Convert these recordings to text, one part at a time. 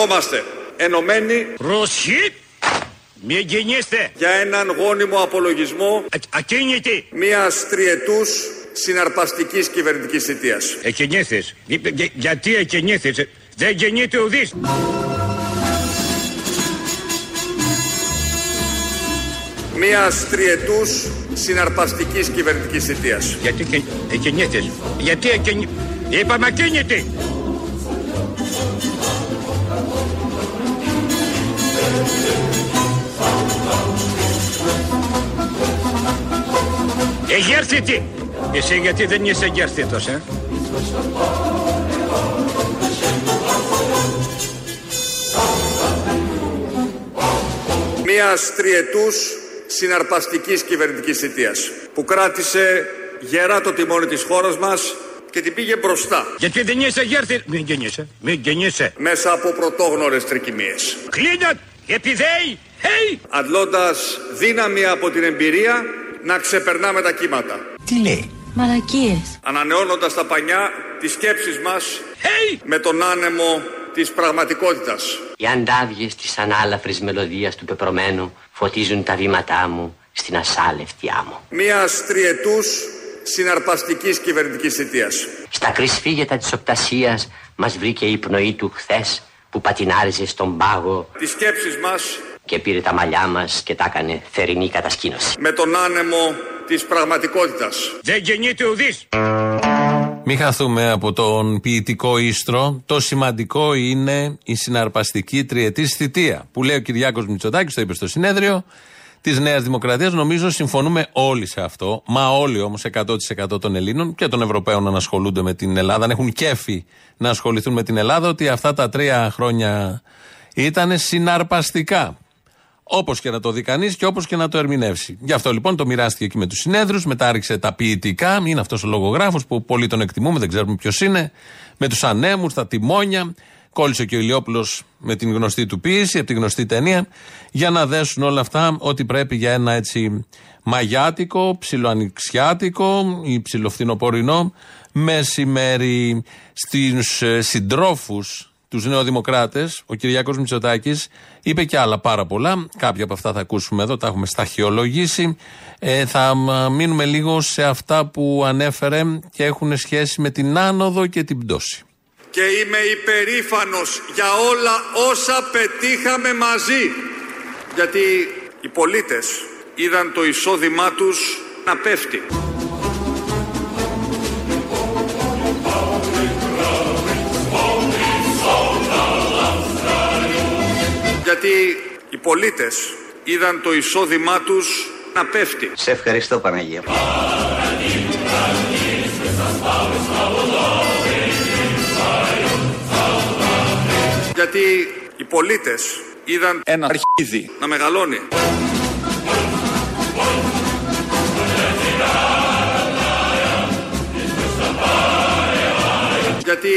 επανερχόμαστε ενωμένοι Προσχή! Μη γεννήστε! για έναν γόνιμο απολογισμό Ακίνητη! μιας τριετούς συναρπαστικής κυβερνητικής θητείας. Εκενήθες. Γιατί εκενήθες. Δεν γεννείται ουδής. Μιας τριετούς συναρπαστικής κυβερνητικής θητείας. Γιατί εκενήθες. Γιατί εκενήθες. Είπαμε ακίνητη! Εγέρθητη! Εσύ γιατί δεν είσαι εγέρθητος, ε; Μιας τριετούς συναρπαστικής κυβερνητικής θητείας που κράτησε γερά το τιμόνι της χώρας μας και την πήγε μπροστά Γιατί δεν είσαι εγέρθητος. Μην γεννείσαι. Μην γεννείσαι. μέσα από πρωτόγνωρες τρικυμίες. Κλείνω! Επιδέει! Hey! Αντλώντας δύναμη από την εμπειρία να ξεπερνάμε τα κύματα. Τι λέει; Μαλακίες. Ανανεώνοντας τα πανιά τις σκέψεις μας Hey! με τον άνεμο της πραγματικότητας. Οι αντάβιες της ανάλαφρης μελωδίας του πεπρωμένου φωτίζουν τα βήματά μου στην ασάλευτη άμμο. Μιας τριετούς συναρπαστικής κυβερνητικής θητείας. Στα κρυσφύγετα της οπτασίας μας βρήκε η πνοή του χθες που πατινάριζε στον πάγο Τις σκέψεις μας και πήρε τα μαλλιά μας και τα έκανε θερινή κατασκήνωση. με τον άνεμο της πραγματικότητας. Δεν γεννείται ουδής. Μην χαθούμε από τον ποιητικό ίστρο. Το σημαντικό είναι η συναρπαστική τριετής θητεία. Που λέει ο Κυριάκος Μητσοτάκης, το είπε στο συνέδριο της Νέας Δημοκρατίας. Νομίζω συμφωνούμε όλοι σε αυτό. Μα όλοι όμως, 100% των Ελλήνων και των Ευρωπαίων να ασχολούνται με την Ελλάδα, να έχουν κέφι να ασχοληθούν με την Ελλάδα, ότι αυτά τα τρία χρόνια ήταν συναρπαστικά. Όπως και να το δει κανείς και όπως και να το ερμηνεύσει. Γι' αυτό λοιπόν το μοιράστηκε εκεί με τους συνέδρους, μετά ρίξε τα ποιητικά. Είναι αυτός ο λογογράφος που πολύ τον εκτιμούμε, δεν ξέρουμε ποιος είναι. Με τους ανέμους, τα τιμόνια. Κόλλησε και ο Ηλιόπουλος με την γνωστή του ποίηση, από τη γνωστή ταινία, για να δέσουν όλα αυτά ότι πρέπει για ένα έτσι μαγιάτικο, ψιλοανοιξιάτικο ή ψιλοφθινοπορεινό μεσημέρι στους συντρόφους τους Νεοδημοκράτες, ο Κυριάκος Μητσοτάκης είπε και άλλα πάρα πολλά. Κάποια από αυτά θα ακούσουμε εδώ, τα έχουμε σταχυολογήσει. Ε, θα μείνουμε λίγο σε αυτά που ανέφερε και έχουν σχέση με την άνοδο και την πτώση. Και είμαι υπερήφανος για όλα όσα πετύχαμε μαζί. Γιατί οι πολίτες είδαν το εισόδημά τους να πέφτει. Γιατί οι πολίτες είδαν το εισόδημά τους να πέφτει. Σε ευχαριστώ Παναγία. Γιατί οι πολίτες είδαν ένα αρχίδι να μεγαλώνει. Γιατί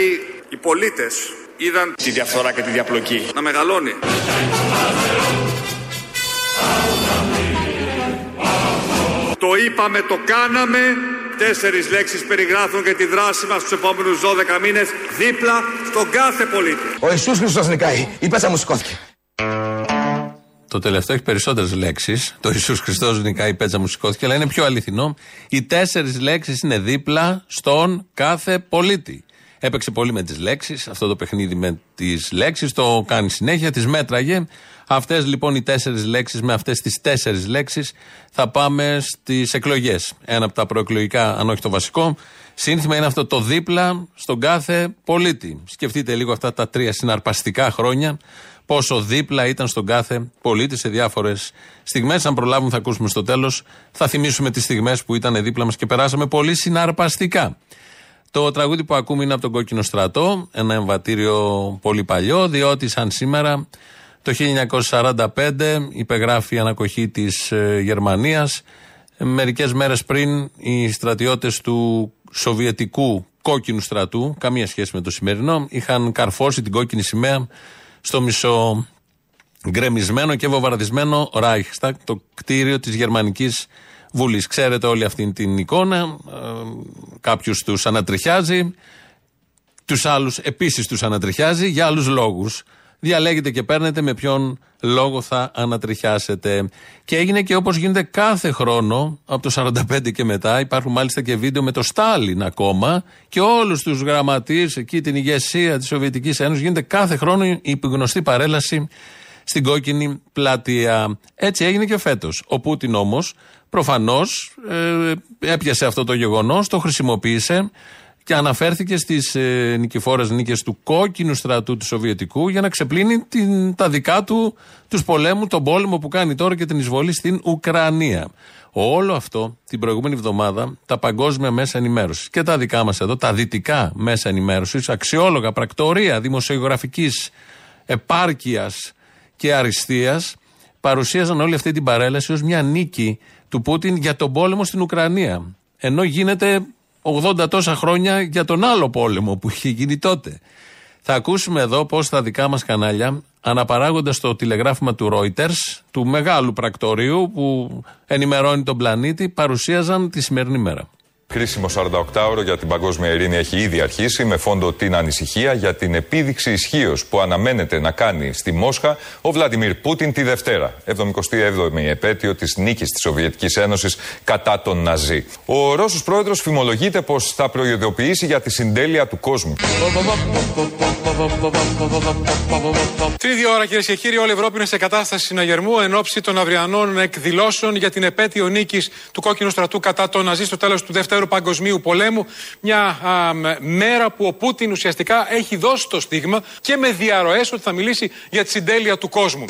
οι πολίτες είδαν Τη διαφθορά και τη διαπλοκή. να μεγαλώνει. Το είπαμε, το κάναμε. Τέσσερις λέξεις περιγράφουν και τη δράση μας τους επόμενους 12 μήνες δίπλα στον κάθε πολίτη. Ο Ιησούς Χριστός νικάει. Η πέτσα μου σηκώθηκε. Το τελευταίο έχει περισσότερες λέξεις. Το Ιησούς Χριστός νικάει, η πέτσα μου σηκώθηκε, αλλά είναι πιο αληθινό. Οι τέσσερις λέξεις είναι δίπλα στον κάθε πολίτη. Έπαιξε πολύ με τις λέξεις. Αυτό το παιχνίδι με τις λέξεις το κάνει συνέχεια, τις μέτραγε. Αυτές λοιπόν οι τέσσερις λέξεις, με αυτές τις τέσσερις λέξεις, θα πάμε στις εκλογές. Ένα από τα προεκλογικά, αν όχι το βασικό, σύνθημα είναι αυτό το δίπλα στον κάθε πολίτη. Σκεφτείτε λίγο αυτά τα τρία συναρπαστικά χρόνια, πόσο δίπλα ήταν στον κάθε πολίτη σε διάφορες στιγμές. Αν προλάβουμε, θα ακούσουμε στο τέλος, θα θυμίσουμε τις στιγμές που ήταν δίπλα μας και περάσαμε πολύ συναρπαστικά. Το τραγούδι που ακούμε είναι από τον Κόκκινο Στρατό, ένα εμβατήριο πολύ παλιό, διότι σαν σήμερα το 1945 υπεγράφει η ανακοχή της ε, Γερμανίας. Ε, Μερικές μέρες πριν οι στρατιώτες του Σοβιετικού Κόκκινου Στρατού, καμία σχέση με το σημερινό, είχαν καρφώσει την κόκκινη σημαία στο μισό γκρεμισμένο και βομβαρδισμένο Reichstag, το κτίριο της Γερμανικής Βουλής. Ξέρετε όλη αυτή την εικόνα, ε, κάποιους τους ανατριχιάζει, τους άλλους επίσης τους ανατριχιάζει για άλλους λόγους. Διαλέγετε και παίρνετε με ποιον λόγο θα ανατριχιάσετε. Και έγινε και όπως γίνεται κάθε χρόνο, από το 45 και μετά, υπάρχουν μάλιστα και βίντεο με το Στάλιν ακόμα και όλους τους γραμματείς εκεί, την ηγεσία της Σοβιετικής Ένωσης. Γίνεται κάθε χρόνο η γνωστή παρέλαση στην κόκκινη πλατεία. Έτσι έγινε και φέτος. Ο Πούτιν όμως προφανώς ε, έπιασε αυτό το γεγονός, το χρησιμοποίησε και αναφέρθηκε στις ε, νικηφόρες νίκες του κόκκινου στρατού του Σοβιετικού για να ξεπλύνει την, τα δικά του τους πολέμου, τον πόλεμο που κάνει τώρα και την εισβολή στην Ουκρανία. Όλο αυτό την προηγούμενη εβδομάδα τα παγκόσμια μέσα ενημέρωσης και τα δικά μας εδώ, τα δυτικά μέσα ενημέρωσης, αξιόλογα πρακτορία δημοσιογραφικής επάρκειας και αριστείας, παρουσίαζαν όλη αυτή την παρέλαση ως μια νίκη του Πούτιν για τον πόλεμο στην Ουκρανία. Ενώ γίνεται 80 τόσα χρόνια για τον άλλο πόλεμο που είχε γίνει τότε. Θα ακούσουμε εδώ πώς τα δικά μας κανάλια, αναπαράγοντας το τηλεγράφημα του Reuters, του μεγάλου πρακτορείου που ενημερώνει τον πλανήτη, παρουσίαζαν τη σημερινή μέρα. Κρίσιμο 48ωρο για την παγκόσμια ειρήνη έχει ήδη αρχίσει με φόντο την ανησυχία για την επίδειξη ισχύως που αναμένεται να κάνει στη Μόσχα ο Βλαντιμίρ Πούτιν τη Δευτέρα, 77η επέτειο της νίκης της Σοβιετικής Ένωσης κατά τον Ναζί. Ο Ρώσος πρόεδρος φημολογείται πως θα προειδοποιήσει για τη συντέλεια του κόσμου. Τρίτη ώρα κυρίες και κύριοι, όλη η Ευρώπη είναι σε κατάσταση συναγερμού εν ώψη των αυριανών εκδηλώσεων για την επέτειο νίκης του κόκκινου στρατού κατά τον Ναζί στο τέλος του Δεύτερου Παγκοσμίου Πολέμου. Μια μέρα που ο Πούτιν ουσιαστικά έχει δώσει το στίγμα και με διαρροές ότι θα μιλήσει για τη συντέλεια του κόσμου.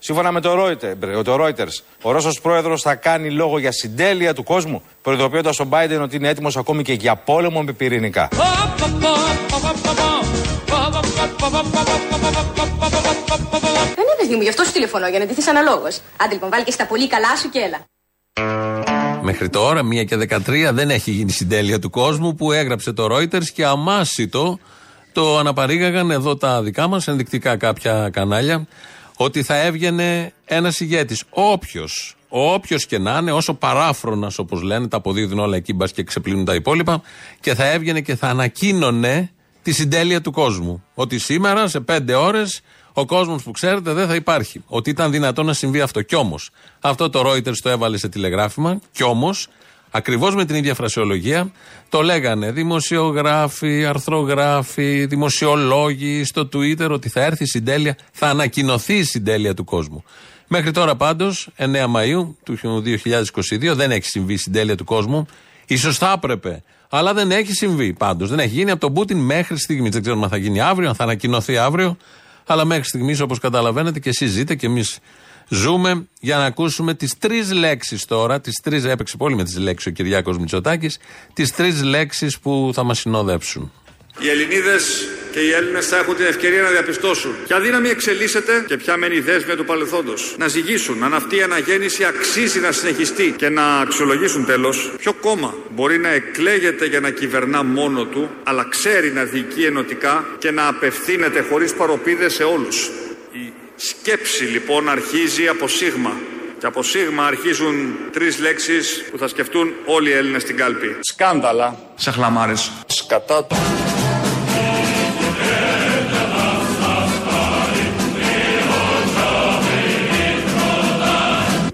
Σύμφωνα με το Reuters, το Reuters ο Ρώσος πρόεδρος θα κάνει λόγο για συντέλεια του κόσμου, προειδοποιώντας ο Biden ότι είναι έτοιμος ακόμη και για πόλεμο με πυρηνικά. Κανένα παιδί μου, γι' αυτό σου τηλεφωνώ, για να ντυθείς αναλόγως. Άντε λοιπόν, βάλει και στα πολύ καλά σου και έλα. Μέχρι τώρα, 1 και 13, δεν έχει γίνει συντέλεια του κόσμου που έγραψε το Reuters και αμάσιτο το αναπαρήγαγαν εδώ τα δικά μας, ενδεικτικά κάποια κανάλια, ότι θα έβγαινε ένας ηγέτης. Όποιος, όποιος και να είναι, όσο παράφρονας όπως λένε, τα αποδίδουν όλα εκεί, μπας και ξεπλύνουν τα υπόλοιπα, και θα έβγαινε και θα ανακοίνωνε τη συντέλεια του κόσμου. Ότι σήμερα σε πέντε ώρες ο κόσμος που ξέρετε δεν θα υπάρχει. Ότι ήταν δυνατό να συμβεί αυτό. Κι όμως, αυτό το Reuters το έβαλε σε τηλεγράφημα, κι όμως, ακριβώς με την ίδια φρασιολογία, το λέγανε δημοσιογράφοι, αρθρογράφοι, δημοσιολόγοι στο Twitter ότι θα έρθει η συντέλεια, θα ανακοινωθεί η συντέλεια του κόσμου. Μέχρι τώρα πάντως, 9 Μαου του 2022, δεν έχει συμβεί η συντέλεια του κόσμου. σω θα έπρεπε. Αλλά δεν έχει συμβεί πάντως. Δεν έχει γίνει από τον Πούτιν μέχρι στιγμής. Δεν ξέρουμε αν θα γίνει αύριο, αν θα ανακοινωθεί αύριο. Αλλά μέχρι στιγμής, όπως καταλαβαίνετε, και εσείς ζείτε και εμείς ζούμε για να ακούσουμε τις τρεις λέξεις τώρα. Τις τρεις, έπαιξε πολύ με τις λέξεις ο Κυριάκος Μητσοτάκης. Τις τρεις λέξεις που θα μας συνοδεύσουν. Οι Ελληνίδες και οι Έλληνες θα έχουν την ευκαιρία να διαπιστώσουν ποια δύναμη εξελίσσεται και ποια μένει η δέσμια του παρελθόντος. Να ζυγίσουν αν αυτή η αναγέννηση αξίζει να συνεχιστεί και να αξιολογήσουν τέλος ποιο κόμμα μπορεί να εκλέγεται για να κυβερνά μόνο του, αλλά ξέρει να διοικεί ενωτικά και να απευθύνεται χωρίς παροπίδες σε όλους. Η σκέψη λοιπόν αρχίζει από σίγμα. Και από σίγμα αρχίζουν τρεις λέξεις που θα σκεφτούν όλοι οι Έλληνες στην κάλπη. Σκάνδαλα. Σαχλαμάρες. Σκατάτο.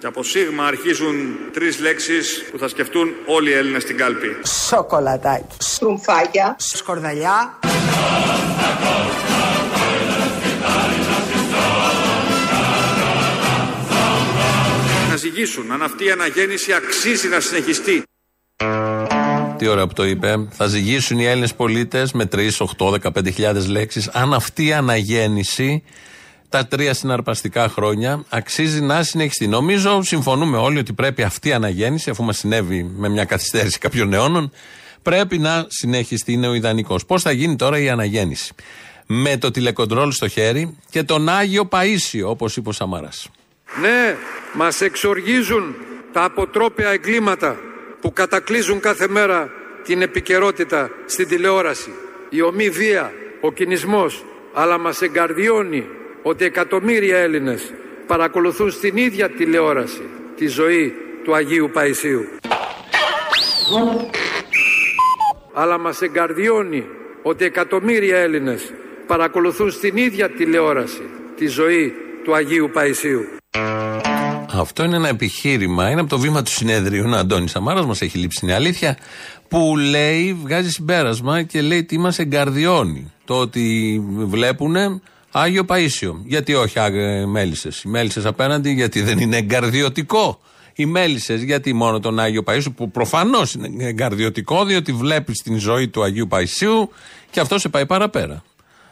Και από σίγμα αρχίζουν τρεις λέξεις που θα σκεφτούν όλοι οι Έλληνες στην κάλπη. Σοκολατάκι. Στρουμφάκια. Σκορδαλιά. Να ζυγίσουν αν αυτή η αναγέννηση αξίζει να συνεχιστεί. Τι ώρα που το είπε. Θα ζυγίσουν οι Έλληνες πολίτες με 3, 8, 15.000 λέξεις αν αυτή η αναγέννηση τα τρία συναρπαστικά χρόνια αξίζει να συνεχιστεί. Νομίζω, συμφωνούμε όλοι ότι πρέπει αυτή η αναγέννηση, αφού μας συνέβη με μια καθυστέρηση κάποιων αιώνων, πρέπει να συνεχιστεί. Είναι ο ιδανικός. Πώς θα γίνει τώρα η αναγέννηση; Με το τηλεκοντρόλ στο χέρι και τον Άγιο Παίσιο, όπως είπε ο Σαμαράς. Ναι, μας εξοργίζουν τα αποτρόπαια εγκλήματα που κατακλείζουν κάθε μέρα την επικαιρότητα στην τηλεόραση. Η ομή βία, ο κινησμός, αλλά μας εγκαρδιώνει ότι εκατομμύρια Έλληνες παρακολουθούν στην ίδια τηλεόραση τη ζωή του Αγίου Παϊσίου. Αλλά μας εγκαρδιώνει ότι εκατομμύρια Έλληνες παρακολουθούν στην ίδια τηλεόραση τη ζωή του Αγίου Παϊσίου. Αυτό είναι ένα επιχείρημα. Είναι από το βήμα του συνέδριου. Ο Αντώνη Σαμάρας μας έχει λείψει, είναι αλήθεια. Που λέει, βγάζει συμπέρασμα και λέει τι μας εγκαρδιώνει. Το ότι βλέπουν Άγιο Παίσιο. Γιατί όχι μέλισσες. Οι μέλισσες απέναντι, γιατί δεν είναι εγκαρδιωτικό. Οι μέλισσες, γιατί μόνο τον Άγιο Παίσιο, που προφανώς είναι εγκαρδιωτικό, διότι βλέπεις την ζωή του Αγίου Παϊσίου και αυτό σε πάει παραπέρα.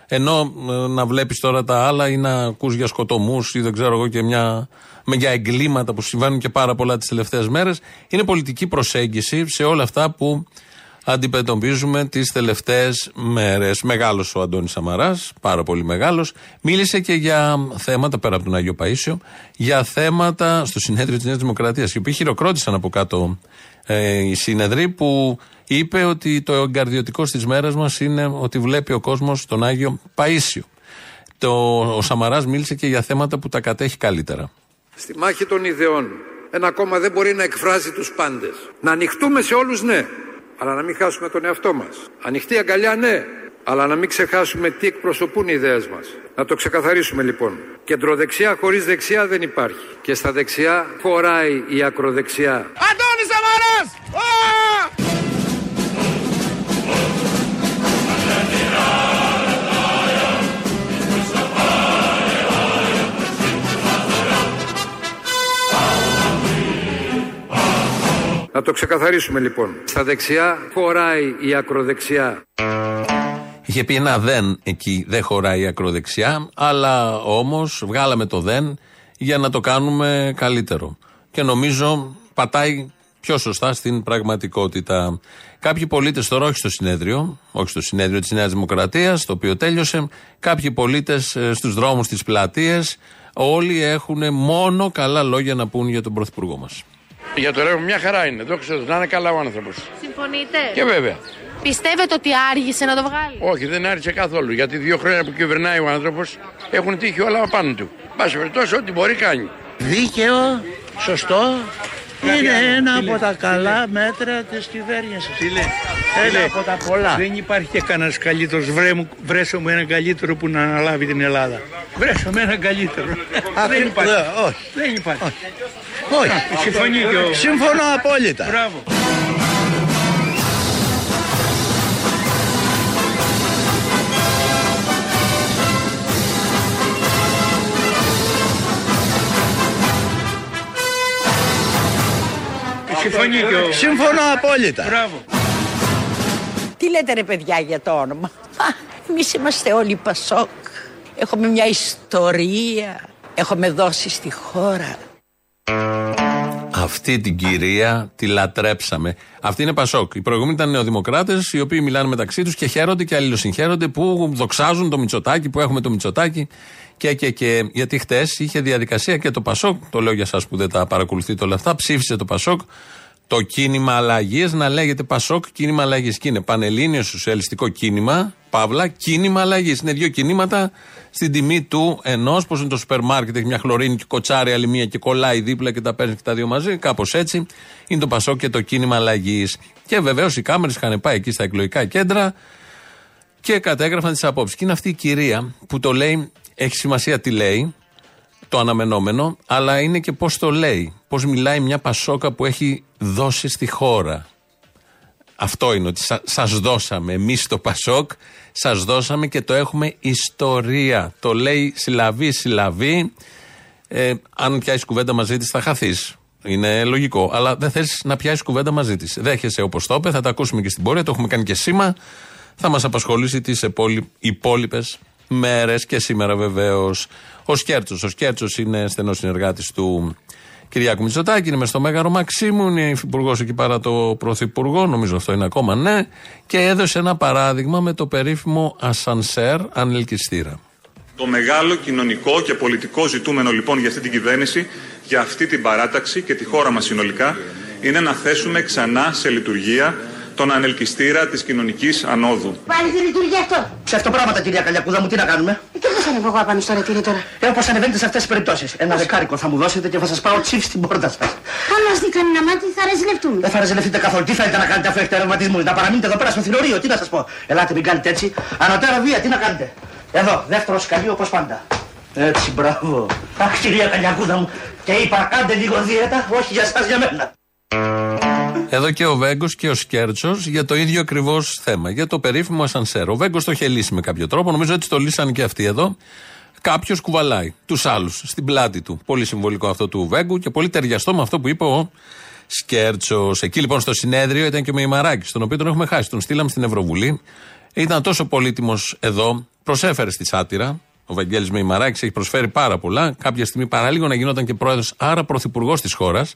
Ενώ ε, να βλέπεις τώρα τα άλλα ή να ακούς για σκοτωμούς ή δεν ξέρω εγώ και μια, με για εγκλήματα που συμβαίνουν και πάρα πολλά τις τελευταίες μέρες. Είναι πολιτική προσέγγιση σε όλα αυτά που αντιμετωπίζουμε τις τελευταίες μέρες. Μεγάλος ο Αντώνης Σαμαράς, πάρα πολύ μεγάλος. Μίλησε και για θέματα πέρα από τον Άγιο Παίσιο, για θέματα στο συνέδριο της Νέας Δημοκρατίας, οι οποίοι χειροκρότησαν από κάτω ε, οι σύνεδροι που είπε ότι το εγκαρδιωτικό στις μέρες μας είναι ότι βλέπει ο κόσμος τον Άγιο Παίσιο. Το, ο Σαμαράς μίλησε και για θέματα που τα κατέχει καλύτερα. Στη μάχη των ιδεών, ένα κόμμα δεν μπορεί να εκφράζει τους πάντες. Να ανοιχτούμε σε όλους, ναι, αλλά να μην χάσουμε τον εαυτό μας. Ανοιχτή αγκαλιά, ναι, αλλά να μην ξεχάσουμε τι εκπροσωπούν οι ιδέες μας. Να το ξεκαθαρίσουμε λοιπόν. Κεντροδεξιά χωρίς δεξιά δεν υπάρχει. Και στα δεξιά χωράει η ακροδεξιά. Αντώνης Σαμαράς! Να το ξεκαθαρίσουμε λοιπόν. Στα δεξιά χωράει η ακροδεξιά. Είχε πει ένα δεν εκεί, δεν χωράει η ακροδεξιά, αλλά όμως βγάλαμε το δεν για να το κάνουμε καλύτερο. Και νομίζω πατάει πιο σωστά στην πραγματικότητα. Κάποιοι πολίτες τώρα, όχι στο συνέδριο, όχι στο συνέδριο της Νέας Δημοκρατίας, το οποίο τέλειωσε, κάποιοι πολίτες ε, στους δρόμους, στι πλατείε, όλοι έχουν μόνο καλά λόγια να πούν για τον Πρωθυπουργό μας. Για το ρεύμα μια χαρά είναι. Δόξα τω να είναι καλά ο άνθρωπος. Συμφωνείτε; Και βέβαια. Πιστεύετε ότι άργησε να το βγάλει; Όχι, δεν άργησε καθόλου. Γιατί δύο χρόνια που κυβερνάει ο άνθρωπος έχουν τύχει όλα πάνω του. Πάση περιπτώσει, ό,τι μπορεί κάνει. Δίκαιο, σωστό. Είναι ένα από τα καλά μέτρα της κυβέρνησης. Τι λέει, Ένα από τα πολλά. Δεν υπάρχει και κανένας καλύτερος. Βρέ μου, βρέσω μου έναν καλύτερο που να αναλάβει την Ελλάδα. Βρέσω με έναν καλύτερο. δεν υπάρχει. όχι. Δεν υπάρχει. Όχι. Συμφωνεί και ο... Συμφωνώ απόλυτα. Μπράβο. Συμφωνεί και ο... Συμφωνώ απόλυτα. Μπράβο. Τι λέτε ρε παιδιά για το όνομα; Α, εμείς είμαστε όλοι Πασόκ. Έχουμε μια ιστορία. Έχουμε δώσει στη χώρα. Αυτή την κυρία τη λατρέψαμε. Αυτή είναι Πασόκ. Οι προηγούμενοι ήταν νεοδημοκράτες, οι οποίοι μιλάνε μεταξύ τους και χαίρονται και αλληλοσυγχαίρονται που δοξάζουν το Μητσοτάκι, που έχουμε το Μητσοτάκι. Και, και, και. Γιατί χτες είχε διαδικασία και το Πασόκ, το λέω για εσά που δεν τα παρακολουθείτε όλα αυτά, ψήφισε το Πασόκ το κίνημα αλλαγής να λέγεται Πασόκ κίνημα αλλαγής. Και είναι Πανελλήνιο Σοσιαλιστικό Κίνημα, Παύλα, κίνημα αλλαγής. Είναι δύο κινήματα στην τιμή του ενός, πώ είναι το σούπερ μάρκετ, έχει μια χλωρίνη και κοτσάρι άλλη μία και κολλάει δίπλα και τα παίρνεις και τα δύο μαζί. Κάπως έτσι είναι το Πασόκ και το κίνημα αλλαγής. Και βεβαίως οι κάμερες είχαν πάει εκεί στα εκλογικά κέντρα και κατέγραφαν τις απόψεις. Και είναι αυτή η κυρία που το λέει, έχει σημασία τι λέει, το αναμενόμενο, αλλά είναι και πώς το λέει. Πώς μιλάει μια Πασόκα που έχει δώσει στη χώρα. Αυτό είναι ότι σα σας δώσαμε εμείς το Πασόκ, σας δώσαμε και το έχουμε ιστορία. Το λέει συλλαβή, συλλαβή. Ε, αν πιάσεις κουβέντα μαζί της, θα χαθείς. Είναι λογικό. Αλλά δεν θε να πιάσεις κουβέντα μαζί της. Δέχεσαι όπως το είπε, θα τα ακούσουμε και στην πορεία. Το έχουμε κάνει και σήμα. Θα μας απασχολήσει τις υπόλοιπες μέρες και σήμερα βεβαίως. Ο Σκέρτσος. Ο Σκέρτσος είναι στενός συνεργάτης του Κυριάκου Μητσοτάκη, είναι μες στο Μέγαρο Μαξίμου, είναι υφυπουργός εκεί παρά το πρωθυπουργό, νομίζω αυτό είναι ακόμα ναι, και έδωσε ένα παράδειγμα με το περίφημο ασανσέρ ανελκυστήρα. Το μεγάλο κοινωνικό και πολιτικό ζητούμενο λοιπόν για αυτή την κυβέρνηση, για αυτή την παράταξη και τη χώρα μας συνολικά, είναι να θέσουμε ξανά σε λειτουργία τον ανελκυστήρα της κοινωνικής ανόδου. Πάλι δεν λειτουργεί αυτό. Ψευτοπράγματα, κυρία Καλιακούδα μου, τι να κάνουμε; Ε, Και πώ ανεβώ εγώ απάνω στο ρετήρι τώρα; Ε, όπως ανεβαίνετε σε αυτές τις περιπτώσεις. Ένα δεκάρικο θα μου δώσετε και θα σας πάω τσιφ στην πόρτα σας. Αν μα δει κανένα μάτι θα ρεζιλευτούμε. Δεν θα ρεζελευτείτε καθόλου. Τι θέλετε να κάνετε αφού έχετε ρευματισμούς, να παραμείνετε εδώ πέρα στο θηρορείο, τι να σας πω; Ελάτε, μην κάνετε έτσι. Ανωτέρα βία, τι να κάνετε; Εδώ, δεύτερο σκαλί όπως πάντα. Έτσι, μπράβο. Αχ, κυρία Καλιακούδα μου. Και είπα, κάντε λίγο δίαιτα, όχι για σας, για μένα. Εδώ και ο Βέγκος και ο Σκέρτσος για το ίδιο ακριβώς θέμα. Για το περίφημο ασανσέρ. Ο Βέγκος το είχε λύσει με κάποιο τρόπο. Νομίζω ότι το λύσαν και αυτοί εδώ. Κάποιος κουβαλάει τους άλλους στην πλάτη του. Πολύ συμβολικό αυτό του Βέγκου και πολύ ταιριαστό με αυτό που είπε ο Σκέρτσος. Εκεί λοιπόν στο συνέδριο ήταν και ο Μεϊμαράκης, τον οποίο τον έχουμε χάσει. Τον στείλαμε στην Ευρωβουλή. Ήταν τόσο πολύτιμος εδώ, προσέφερε στη σάτυρα. Ο Βαγγέλης Μεϊμαράκης έχει προσφέρει πάρα πολλά. Κάποια στιγμή παραλίγο να γινόταν και πρόεδρος, άρα πρωθυπουργός της χώρας.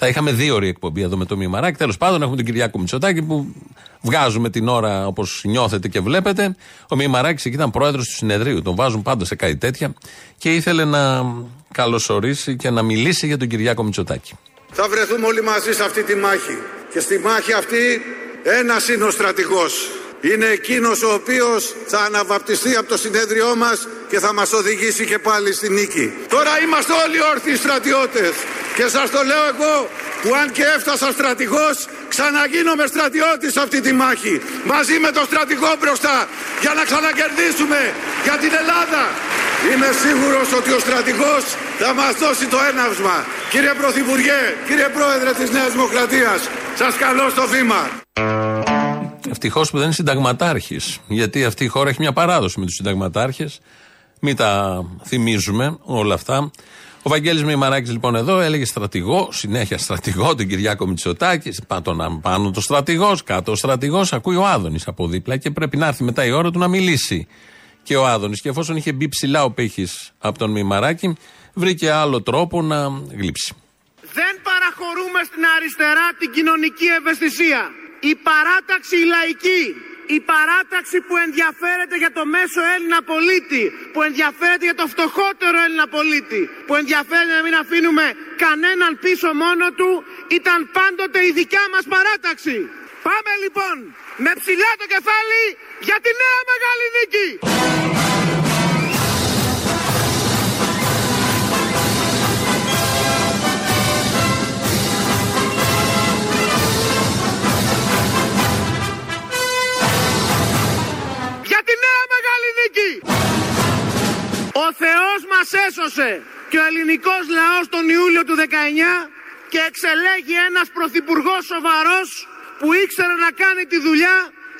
Θα είχαμε δύο ώρες εκπομπή εδώ με τον Μημαράκη. Τέλος πάντων, έχουμε τον Κυριάκο Μητσοτάκη που βγάζουμε την ώρα όπως νιώθετε και βλέπετε. Ο Μημαράκη εκεί ήταν πρόεδρος του συνεδρίου. Τον βάζουν πάντα σε κάτι τέτοια και ήθελε να καλωσορίσει και να μιλήσει για τον Κυριάκο Μητσοτάκη. Θα βρεθούμε όλοι μαζί σε αυτή τη μάχη. Και στη μάχη αυτή ένας είναι ο στρατηγός. Είναι εκείνος ο οποίος θα αναβαπτιστεί από το συνέδριό μας και θα μας οδηγήσει και πάλι στη νίκη. Τώρα είμαστε όλοι όρθιοι στρατιώτες. Και σας το λέω εγώ που αν και έφτασα στρατηγός ξαναγίνομαι στρατιώτης σε αυτή τη μάχη. Μαζί με τον στρατηγό μπροστά για να ξανακερδίσουμε για την Ελλάδα. Είμαι σίγουρος ότι ο στρατηγός θα μας δώσει το έναυσμα. Κύριε Πρωθυπουργέ, κύριε Πρόεδρε της Νέας Δημοκρατίας, σας καλώ στο βήμα. Ευτυχώς που δεν είναι συνταγματάρχης. Γιατί αυτή η χώρα έχει μια παράδοση με τους συνταγματάρχες. Μην τα θυμίζουμε όλα αυτά. Ο Βαγγέλης Μημαράκης λοιπόν εδώ έλεγε στρατηγό, συνέχεια στρατηγό, τον Κυριάκο Μητσοτάκη. Πάνω, πάνω το στρατηγός, κάτω ο στρατηγός. Ακούει ο Άδωνης από δίπλα και πρέπει να έρθει μετά η ώρα του να μιλήσει. Και ο Άδωνης. Και εφόσον είχε μπει ψηλά ο πύχης από τον Μημαράκη, βρήκε άλλο τρόπο να γλύψει. Δεν παραχωρούμε στην αριστερά την κοινωνική ευαισθησία. Η παράταξη η λαϊκή, η παράταξη που ενδιαφέρεται για το μέσο Έλληνα πολίτη, που ενδιαφέρεται για το φτωχότερο Έλληνα πολίτη, που ενδιαφέρεται να μην αφήνουμε κανέναν πίσω μόνο του, ήταν πάντοτε η δικιά μας παράταξη. Πάμε λοιπόν με ψηλά το κεφάλι για τη νέα μεγάλη νίκη. Τη νέα μεγάλη νίκη. Ο Θεός μας έσωσε και ο ελληνικός λαός τον Ιούλιο του 19 και εξελέγει ένας πρωθυπουργός σοβαρός που ήξερε να κάνει τη δουλειά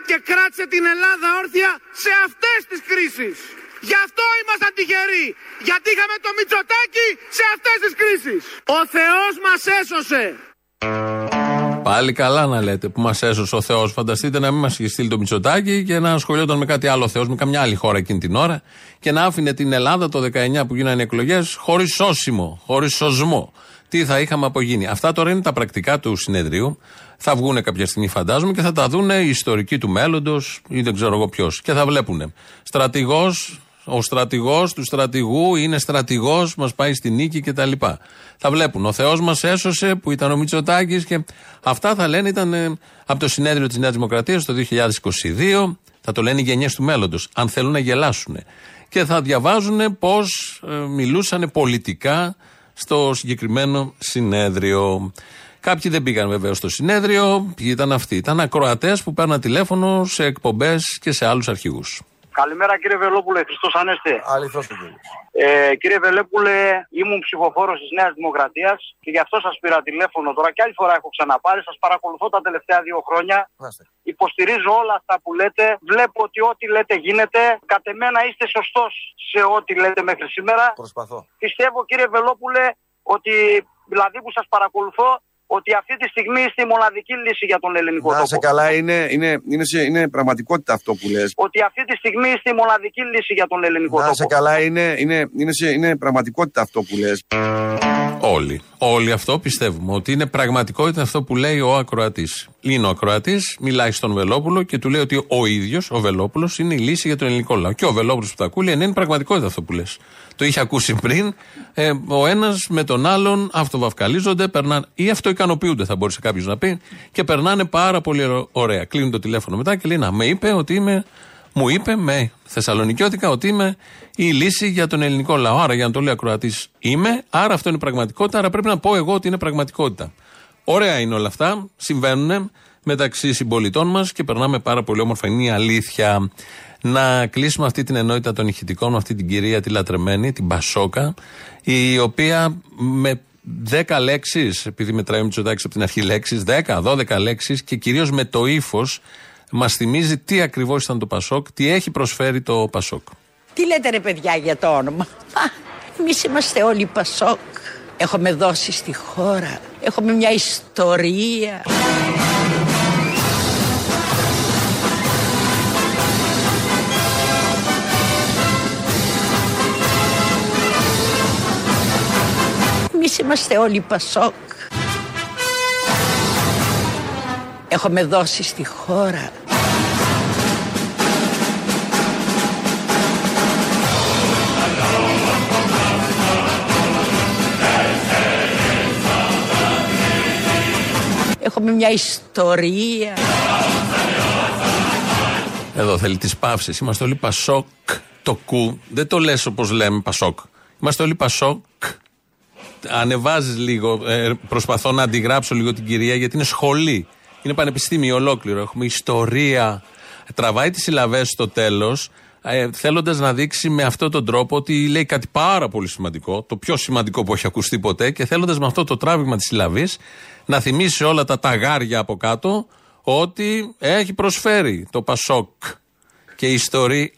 και κράτησε την Ελλάδα όρθια σε αυτές τις κρίσεις. Γι' αυτό ήμασταν τυχεροί. Γιατί είχαμε το Μητσοτάκι σε αυτές τις κρίσεις. Ο Θεός μας έσωσε. Πάλι καλά να λέτε που μας έσωσε ο Θεός. Φανταστείτε να μην μας είχε στείλει το Μητσοτάκι και να ασχολιόταν με κάτι άλλο Θεός, με καμιά άλλη χώρα εκείνη την ώρα και να άφηνε την Ελλάδα το 19 που γίνανε εκλογές χωρίς σώσιμο, χωρίς σωσμό. Τι θα είχαμε απογίνει. Αυτά τώρα είναι τα πρακτικά του συνεδρίου. Θα βγουν κάποια στιγμή, φαντάζομαι, και θα τα δούνε οι ιστορικοί του μέλλοντος ή δεν ξέρω εγώ ποιος. Και θα βλέπουν. Στρατηγός, ο στρατηγός του στρατηγού είναι στρατηγός, μας πάει στη νίκη κτλ. Θα βλέπουν. Ο Θεός μας έσωσε που ήταν ο Μητσοτάκης και αυτά θα λένε ήταν ε, από το συνέδριο της Νέας Δημοκρατίας το 2022. Θα το λένε οι γενιές του μέλλοντος, αν θέλουν να γελάσουν. Και θα διαβάζουν πώς ε, μιλούσαν πολιτικά στο συγκεκριμένο συνέδριο. Κάποιοι δεν πήγαν βέβαια στο συνέδριο, ποιοι ήταν αυτοί. Ήταν ακροατές που παίρναν τηλέφωνο σε εκπομπές και σε άλλους αρχηγούς. Καλημέρα κύριε Βελόπουλε, Χριστός Ανέστη. Αληθώς το κύριε. Ε, κύριε Βελόπουλε, ήμουν ψηφοφόρος της Νέας Δημοκρατίας και γι' αυτό σας πήρα τηλέφωνο τώρα και άλλη φορά έχω ξαναπάρει. Σας παρακολουθώ τα τελευταία δύο χρόνια. Υποστηρίζω όλα αυτά που λέτε. Βλέπω ότι ό,τι λέτε γίνεται. Κατ' εμένα είστε σωστός σε ό,τι λέτε μέχρι σήμερα. Προσπαθώ. Πιστεύω κύριε Βελόπουλε ότι δηλαδή που σας παρακολουθώ ότι αυτή τη στιγμή είστε η μοναδική λύση για τον ελληνικό Να τόπο. σε καλά, είναι, είναι, είναι, σε- είναι πραγματικότητα αυτό που λες. Ότι αυτή τη στιγμή είστε η μοναδική λύση για τον ελληνικό Να τόπο. σε καλά, είναι, είναι, είναι, σε- είναι πραγματικότητα αυτό που λες. Όλοι. Όλοι αυτό πιστεύουμε. Ότι είναι πραγματικότητα αυτό που λέει ο ακροατής. Είναι ο ακροατής, μιλάει στον Βελόπουλο και του λέει ότι ο ίδιος, ο Βελόπουλος, είναι η λύση για τον ελληνικό λαό. Και ο Βελόπουλος που τα ακούει λέει: Ναι, είναι πραγματικότητα αυτό που λες. Το είχε ακούσει πριν. Ε, ο ένας με τον άλλον αυτοβαυκαλίζονται, περνάνε, ή αυτοικανοποιούνται, θα μπορούσε κάποιος να πει, και περνάνε πάρα πολύ ωραία. Κλείνει το τηλέφωνο μετά και λέει: Να, με είπε ότι είμαι μου είπε με Θεσσαλονικιώτικα ότι είμαι η λύση για τον ελληνικό λαό. Άρα, για να το λέει ακροατής, είμαι. Άρα, αυτό είναι πραγματικότητα. Άρα, πρέπει να πω εγώ ότι είναι πραγματικότητα. Ωραία είναι όλα αυτά. Συμβαίνουν μεταξύ συμπολιτών μας και περνάμε πάρα πολύ όμορφα. Είναι η αλήθεια. Να κλείσουμε αυτή την ενότητα των ηχητικών με αυτή την κυρία τη λατρεμένη, την Μπασόκα, η οποία με 10 λέξεις, επειδή μετράει με από την αρχή λέξεις, 10, 12 λέξεις και κυρίως με το ύφος μας θυμίζει τι ακριβώς ήταν το Πασόκ, τι έχει προσφέρει το Πασόκ. Τι λέτε ρε παιδιά για το όνομα; Εμείς είμαστε όλοι Πασόκ. Έχουμε δώσει στη χώρα. Έχουμε μια ιστορία. Εμείς είμαστε όλοι Πασόκ. Έχουμε δώσει στη χώρα. Έχουμε μια ιστορία. Εδώ θέλει τις παύσεις. Είμαστε όλοι Πασόκ. Το κου. Δεν το λες όπως λέμε Πασόκ. Είμαστε όλοι Πασόκ. Ανεβάζεις λίγο. Ε, προσπαθώ να αντιγράψω λίγο την κυρία γιατί είναι σχολή. Είναι πανεπιστήμιο ολόκληρο. Έχουμε ιστορία. Τραβάει τις συλλαβές στο τέλος, ε, θέλοντας να δείξει με αυτόν τον τρόπο ότι λέει κάτι πάρα πολύ σημαντικό, το πιο σημαντικό που έχει ακουστεί ποτέ, και θέλοντας με αυτό το τράβηγμα της συλλαβής να θυμίσει όλα τα ταγάρια από κάτω ότι έχει προσφέρει το Πασόκ και η ιστορία.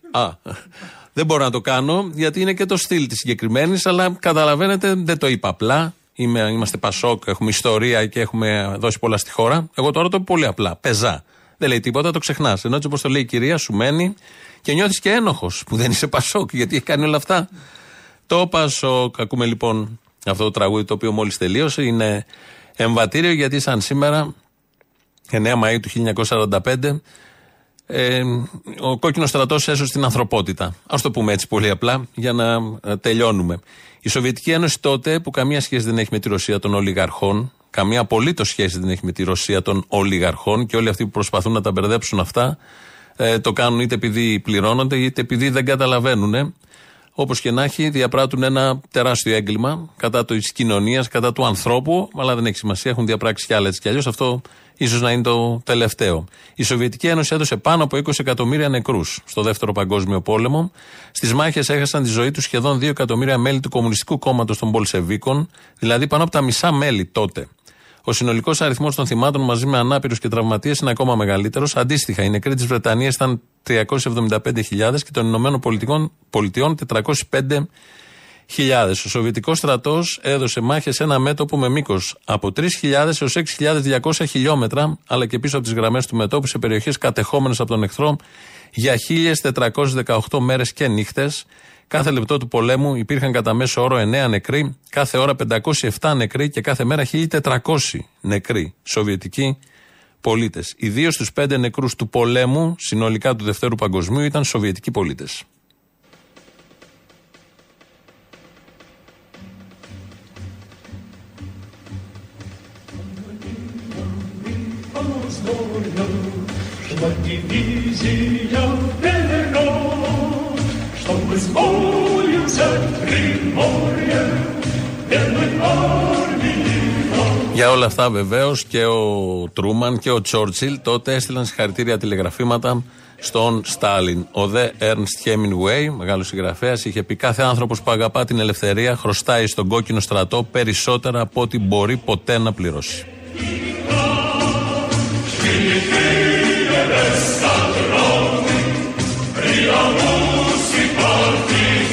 Α, δεν μπορώ να το κάνω γιατί είναι και το στυλ της συγκεκριμένης, αλλά καταλαβαίνετε, δεν το είπα απλά. Είμαι, είμαστε Πασόκ, έχουμε ιστορία και έχουμε δώσει πολλά στη χώρα. Εγώ τώρα το πω πολύ απλά. Πεζά. Δεν λέει τίποτα, το ξεχνάς. Ενώ έτσι όπως το λέει η κυρία, σου μένει και νιώθεις και ένοχος που δεν είσαι Πασόκ, γιατί έχει κάνει όλα αυτά. Το Πασόκ, ακούμε λοιπόν αυτό το τραγούδι το οποίο μόλις τελείωσε. Είναι εμβατήριο γιατί σαν σήμερα, 9 Μαου του 1945, ε, ο κόκκινος στρατός έσωσε την ανθρωπότητα. Α το πούμε έτσι πολύ απλά για να ε, τελειώνουμε. Η Σοβιετική Ένωση τότε, που καμία σχέση δεν έχει με τη Ρωσία των ολιγαρχών, καμία απολύτως σχέση δεν έχει με τη Ρωσία των ολιγαρχών και όλοι αυτοί που προσπαθούν να τα μπερδέψουν αυτά, ε, το κάνουν είτε επειδή πληρώνονται είτε επειδή δεν καταλαβαίνουν. Όπως και να έχει, διαπράττουν ένα τεράστιο έγκλημα κατά της κοινωνίας, κατά του ανθρώπου, αλλά δεν έχει σημασία, έχουν διαπράξει κι άλλα έτσι κι αλλιώς. Αυτό ίσως να είναι το τελευταίο. Η Σοβιετική Ένωση έδωσε πάνω από 20 εκατομμύρια νεκρούς στο Δεύτερο Παγκόσμιο Πόλεμο. Στις μάχες έχασαν τη ζωή τους σχεδόν 2 εκατομμύρια μέλη του Κομμουνιστικού Κόμματος των Πολσεβίκων, δηλαδή πάνω από τα μισά μέλη τότε. Ο συνολικός αριθμός των θυμάτων μαζί με ανάπηρους και τραυματίες είναι ακόμα μεγαλύτερος. Αντίστοιχα, οι νεκροί της Βρετανίας ήταν 375.000 και των Ηνωμένων Πολιτειών 405.000. Ο Σοβιετικός στρατός έδωσε μάχες σε ένα μέτωπο με μήκος από 3.000 έως 6.200 χιλιόμετρα, αλλά και πίσω από τις γραμμές του μετώπου σε περιοχές κατεχόμενες από τον εχθρό για 1.418 μέρες και νύχτες. Κάθε λεπτό του πολέμου υπήρχαν κατά μέσο όρο 9 νεκροί, κάθε ώρα 507 νεκροί και κάθε μέρα 1.400 νεκροί Σοβιετικοί πολίτες. Οι δύο στου πέντε νεκρούς του πολέμου, συνολικά του Δευτέρου Παγκοσμίου, ήταν Σοβιετικοί πολίτες. Για όλα αυτά βεβαίως και ο Τρούμαν και ο Τσόρτσιλ τότε έστειλαν συγχαρητήρια τηλεγραφήματα στον Στάλιν. Ο δε Ernst Hemingway, μεγάλος συγγραφέας, είχε πει: Κάθε άνθρωπος που αγαπά την ελευθερία χρωστάει στον κόκκινο στρατό περισσότερα από ό,τι μπορεί ποτέ να πληρώσει. Υπότιτλοι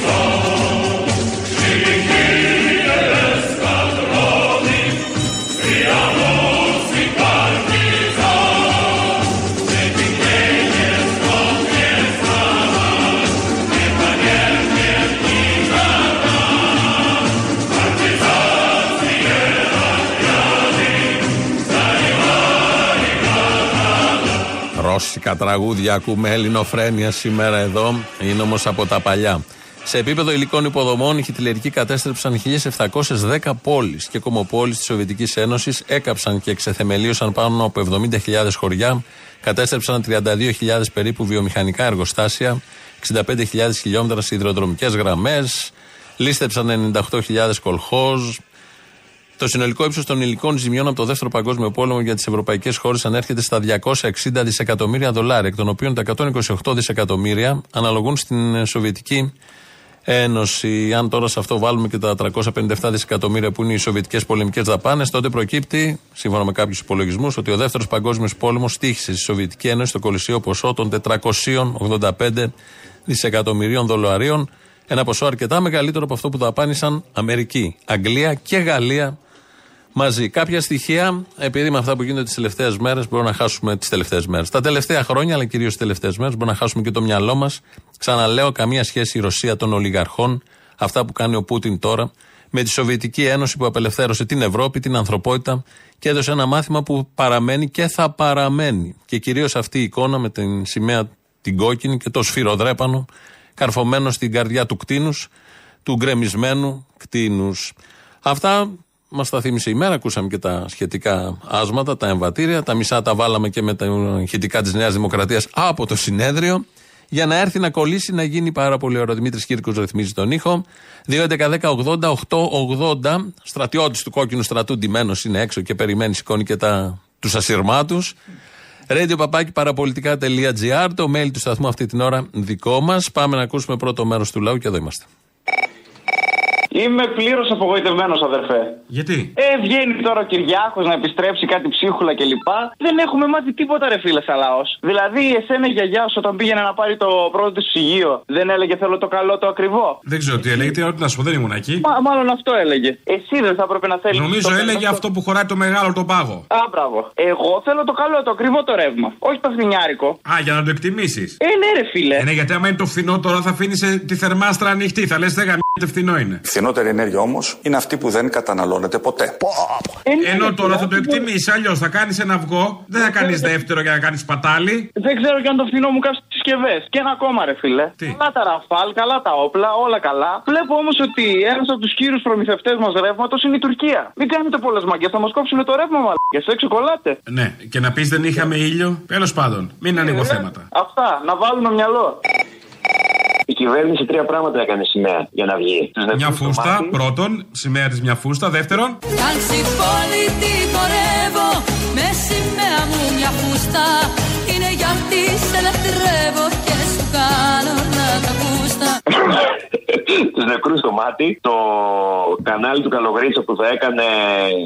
AUTHORWAVE ρώσικα τραγούδια ακούμε ελληνοφρένεια σήμερα εδώ. Είναι όμως από τα παλιά. Σε επίπεδο υλικών υποδομών, οι χιτλερικοί κατέστρεψαν 1.710 πόλεις και κομμοπόλεις της Σοβιετικής Ένωσης, έκαψαν και εξεθεμελίωσαν πάνω από 70.000 χωριά, κατέστρεψαν 32.000 περίπου βιομηχανικά εργοστάσια, 65.000 χιλιόμετρα σιδηροδρομικές γραμμές, λίστεψαν 98.000 κολχόζ, το συνολικό ύψος των υλικών ζημιών από το Δεύτερο Παγκόσμιο Πόλεμο για τις ευρωπαϊκές χώρες ανέρχεται στα 260 δισεκατομμύρια δολάρια, εκ των οποίων τα 128 δισεκατομμύρια αναλογούν στην Σοβιετική Ένωση. Αν τώρα σε αυτό βάλουμε και τα 357 δισεκατομμύρια που είναι οι Σοβιετικές πολεμικές δαπάνες, τότε προκύπτει, σύμφωνα με κάποιους υπολογισμούς, ότι ο Δεύτερος Παγκόσμιος Πόλεμος τύχησε στη Σοβιετική Ένωση το κολυσίο ποσό των 485 δισεκατομμυρίων δολαρίων. Ένα ποσό αρκετά μεγαλύτερο από αυτό που δαπάνησαν Αμερική, Αγγλία και Γαλλία μαζί. Κάποια στοιχεία, επειδή με αυτά που γίνονται τις τελευταίες μέρες, μπορούμε να χάσουμε τις τελευταίες μέρες. Τα τελευταία χρόνια, αλλά κυρίως τις τελευταίες μέρες, μπορούμε να χάσουμε και το μυαλό μας. Ξαναλέω, καμία σχέση η Ρωσία των ολιγαρχών, αυτά που κάνει ο Πούτιν τώρα, με τη Σοβιετική Ένωση που απελευθέρωσε την Ευρώπη, την ανθρωπότητα και έδωσε ένα μάθημα που παραμένει και θα παραμένει. Και κυρίως αυτή η εικόνα με την σημαία την κόκκινη και το σφυροδρέπανο καρφωμένο στην καρδιά του κτίνους, του γκρεμισμένου κτίνους. Αυτά Μας τα θύμισε η μέρα, ακούσαμε και τα σχετικά άσματα, τα εμβατήρια. Τα μισά τα βάλαμε και με τα ηχητικά της Νέας Δημοκρατίας από το συνέδριο. Για να έρθει να κολλήσει, να γίνει πάρα πολύ ωραίο. Δημήτρης Κύρκο ρυθμίζει τον ήχο. 2.11.10.80.880. Στρατιώτης του κόκκινου στρατού, ντυμένος είναι έξω και περιμένει, σηκώνει και τους ασυρμάτους. Radio παπάκι παραπολιτικά.gr. Το mail του σταθμού αυτή την ώρα δικό μας. Πάμε να ακούσουμε πρώτο μέρος του λαού και εδώ είμαστε. Είμαι πλήρως απογοητευμένος, αδερφέ. Γιατί; Ε, βγαίνει τώρα ο Κυριάκος να επιστρέψει κάτι ψίχουλα κλπ. Δεν έχουμε μάθει τίποτα, ρε φίλε, σαν λαός. Δηλαδή, εσένα η γιαγιά σου όταν πήγαινε να πάρει το πρώτο της ψυγείο, δεν έλεγε Θέλω το καλό, το ακριβό; Δεν ξέρω τι έλεγε, τι ό,τι να σου πω, δεν ήμουν εκεί. Μα, μάλλον αυτό έλεγε. Εσύ δεν θα έπρεπε να θέλεις. Νομίζω έλεγε αυτό που χωράει το μεγάλο τον πάγο. Α, μπράβο. Εγώ θέλω το καλό, το ακριβό το ρεύμα. Όχι το φθινιάρικο. Α, για να το εκτιμήσεις. Ε, ναι, ρε φίλε. Ε, ναι, γιατί άμα είναι το φθηνό τώρα θα αφήνεις τη θερμάστρα ανοιχτή. Θα λες δεν γαμιέται φθηνό είναι. Φθηνότερη ενέργεια όμως είναι αυτή που δεν καταναλώνεται ποτέ. Ενώ τώρα θα το εκτιμήσεις, αλλιώς θα κάνεις ένα αυγό, δεν θα κάνεις δεύτερο για να κάνεις πατάλι. Δεν ξέρω και αν το φθηνό μου κάψει τι συσκευές. Και ένα ακόμα, ρε φίλε. Τι; Καλά τα ραφάλ, καλά τα όπλα, όλα καλά. Βλέπω όμως ότι ένας από τους κύριους προμηθευτές μας ρεύματος είναι η Τουρκία. Μην κάνετε πολλές μαγκέ, θα μας κόψουν το ρεύμα μα. Και σε έξω κολλάτε. Ναι, και να πεις δεν είχαμε ήλιο. Τέλος πάντων, μην ανοίγω Ε, θέματα. Αυτά, να βάλουμε μυαλό. Η κυβέρνηση τρία πράγματα έκανε σημαία για να βγει. Τους Μια νεκρούς στο φούστα, μάτι. πρώτον, σημαία της μια φούστα. Δεύτερον, Κάντσι πόλη τι χορεύω Με σημαία μου μια φούστα νεκρού στο μάτι. Το κανάλι του Καλογρίτσα που θα έκανε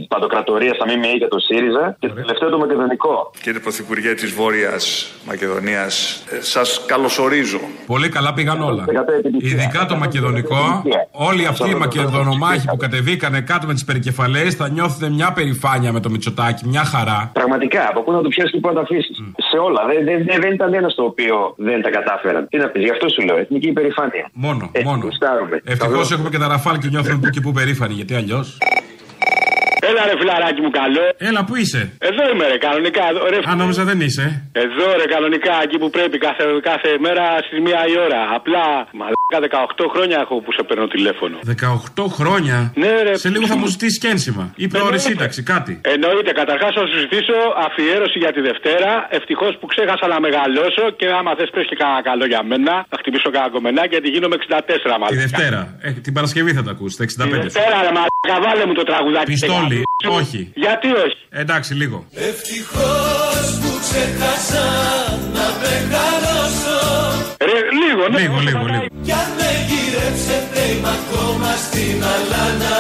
παντοκρατορία στα ΜΜΕ για το ΣΥΡΙΖΑ. Και το τελευταίο το μακεδονικό. Κύριε Πρωθυπουργέ της Βόρειας Μακεδονίας, ε, σας καλωσορίζω. πολύ καλά πήγαν όλα. Ειδικά το μακεδονικό, όλοι αυτοί οι μακεδονομάχοι που κατεβήκανε κάτω με τις περικεφαλές θα νιώθουν μια περηφάνεια με το Μητσοτάκι, μια χαρά. Πραγματικά, από πού να το πιάσει και πού να το αφήσεις. Σε όλα. Δεν, δεν, δεν, δεν ήταν ένα το οποίο δεν τα κατάφεραν. Τι να πεις, γι' αυτό σου λέω. Εθνική υπερηφάνεια. Μόνο, Ε, μόνο. γουστάρουμε. Ευτυχώς Καλό. έχουμε και τα ραφάλ και νιώθουν που και που περήφανοι, γιατί αλλιώς. Έλα ρε φιλαράκι μου καλό. Έλα, πού είσαι; Εδώ είμαι ρε κανονικά. Εδώ, Ρε, Α, νόμιζα δεν είσαι. Εδώ ρε κανονικά εκεί που πρέπει κάθε, κάθε μέρα στη μία η ώρα. Απλά μαλάκα 18 χρόνια έχω που σε παίρνω τηλέφωνο. 18 χρόνια; Ναι, ρε. Σε λίγο θα μου ζητήσεις και ένσημα. Ή πρόορη Εννοείται. σύνταξη, κάτι. Εννοείται, καταρχάς θα σου ζητήσω αφιέρωση για τη Δευτέρα. Ευτυχώς που ξέχασα να μεγαλώσω και άμα θες πες και κανένα καλό για μένα. Θα χτυπήσω κανένα κομμενάκι γιατί γίνομαι 64 μάλλον. Τη Δευτέρα. Ε, την Παρασκευή θα τα ακούσει, τα 65. Τη Δευτέρα ρε μαλάκα, βάλε μου το τραγουδάκι. Πιστόλι, όχι. Γιατί όχι; Εντάξει, λίγο. Ευτυχώς που ξέχασα να μεγαλώσω Ρε, λίγο, ναι. Λίγο, λίγο, λίγο. Κι αν με γύρεψετε είμαι ακόμα στην αλάνα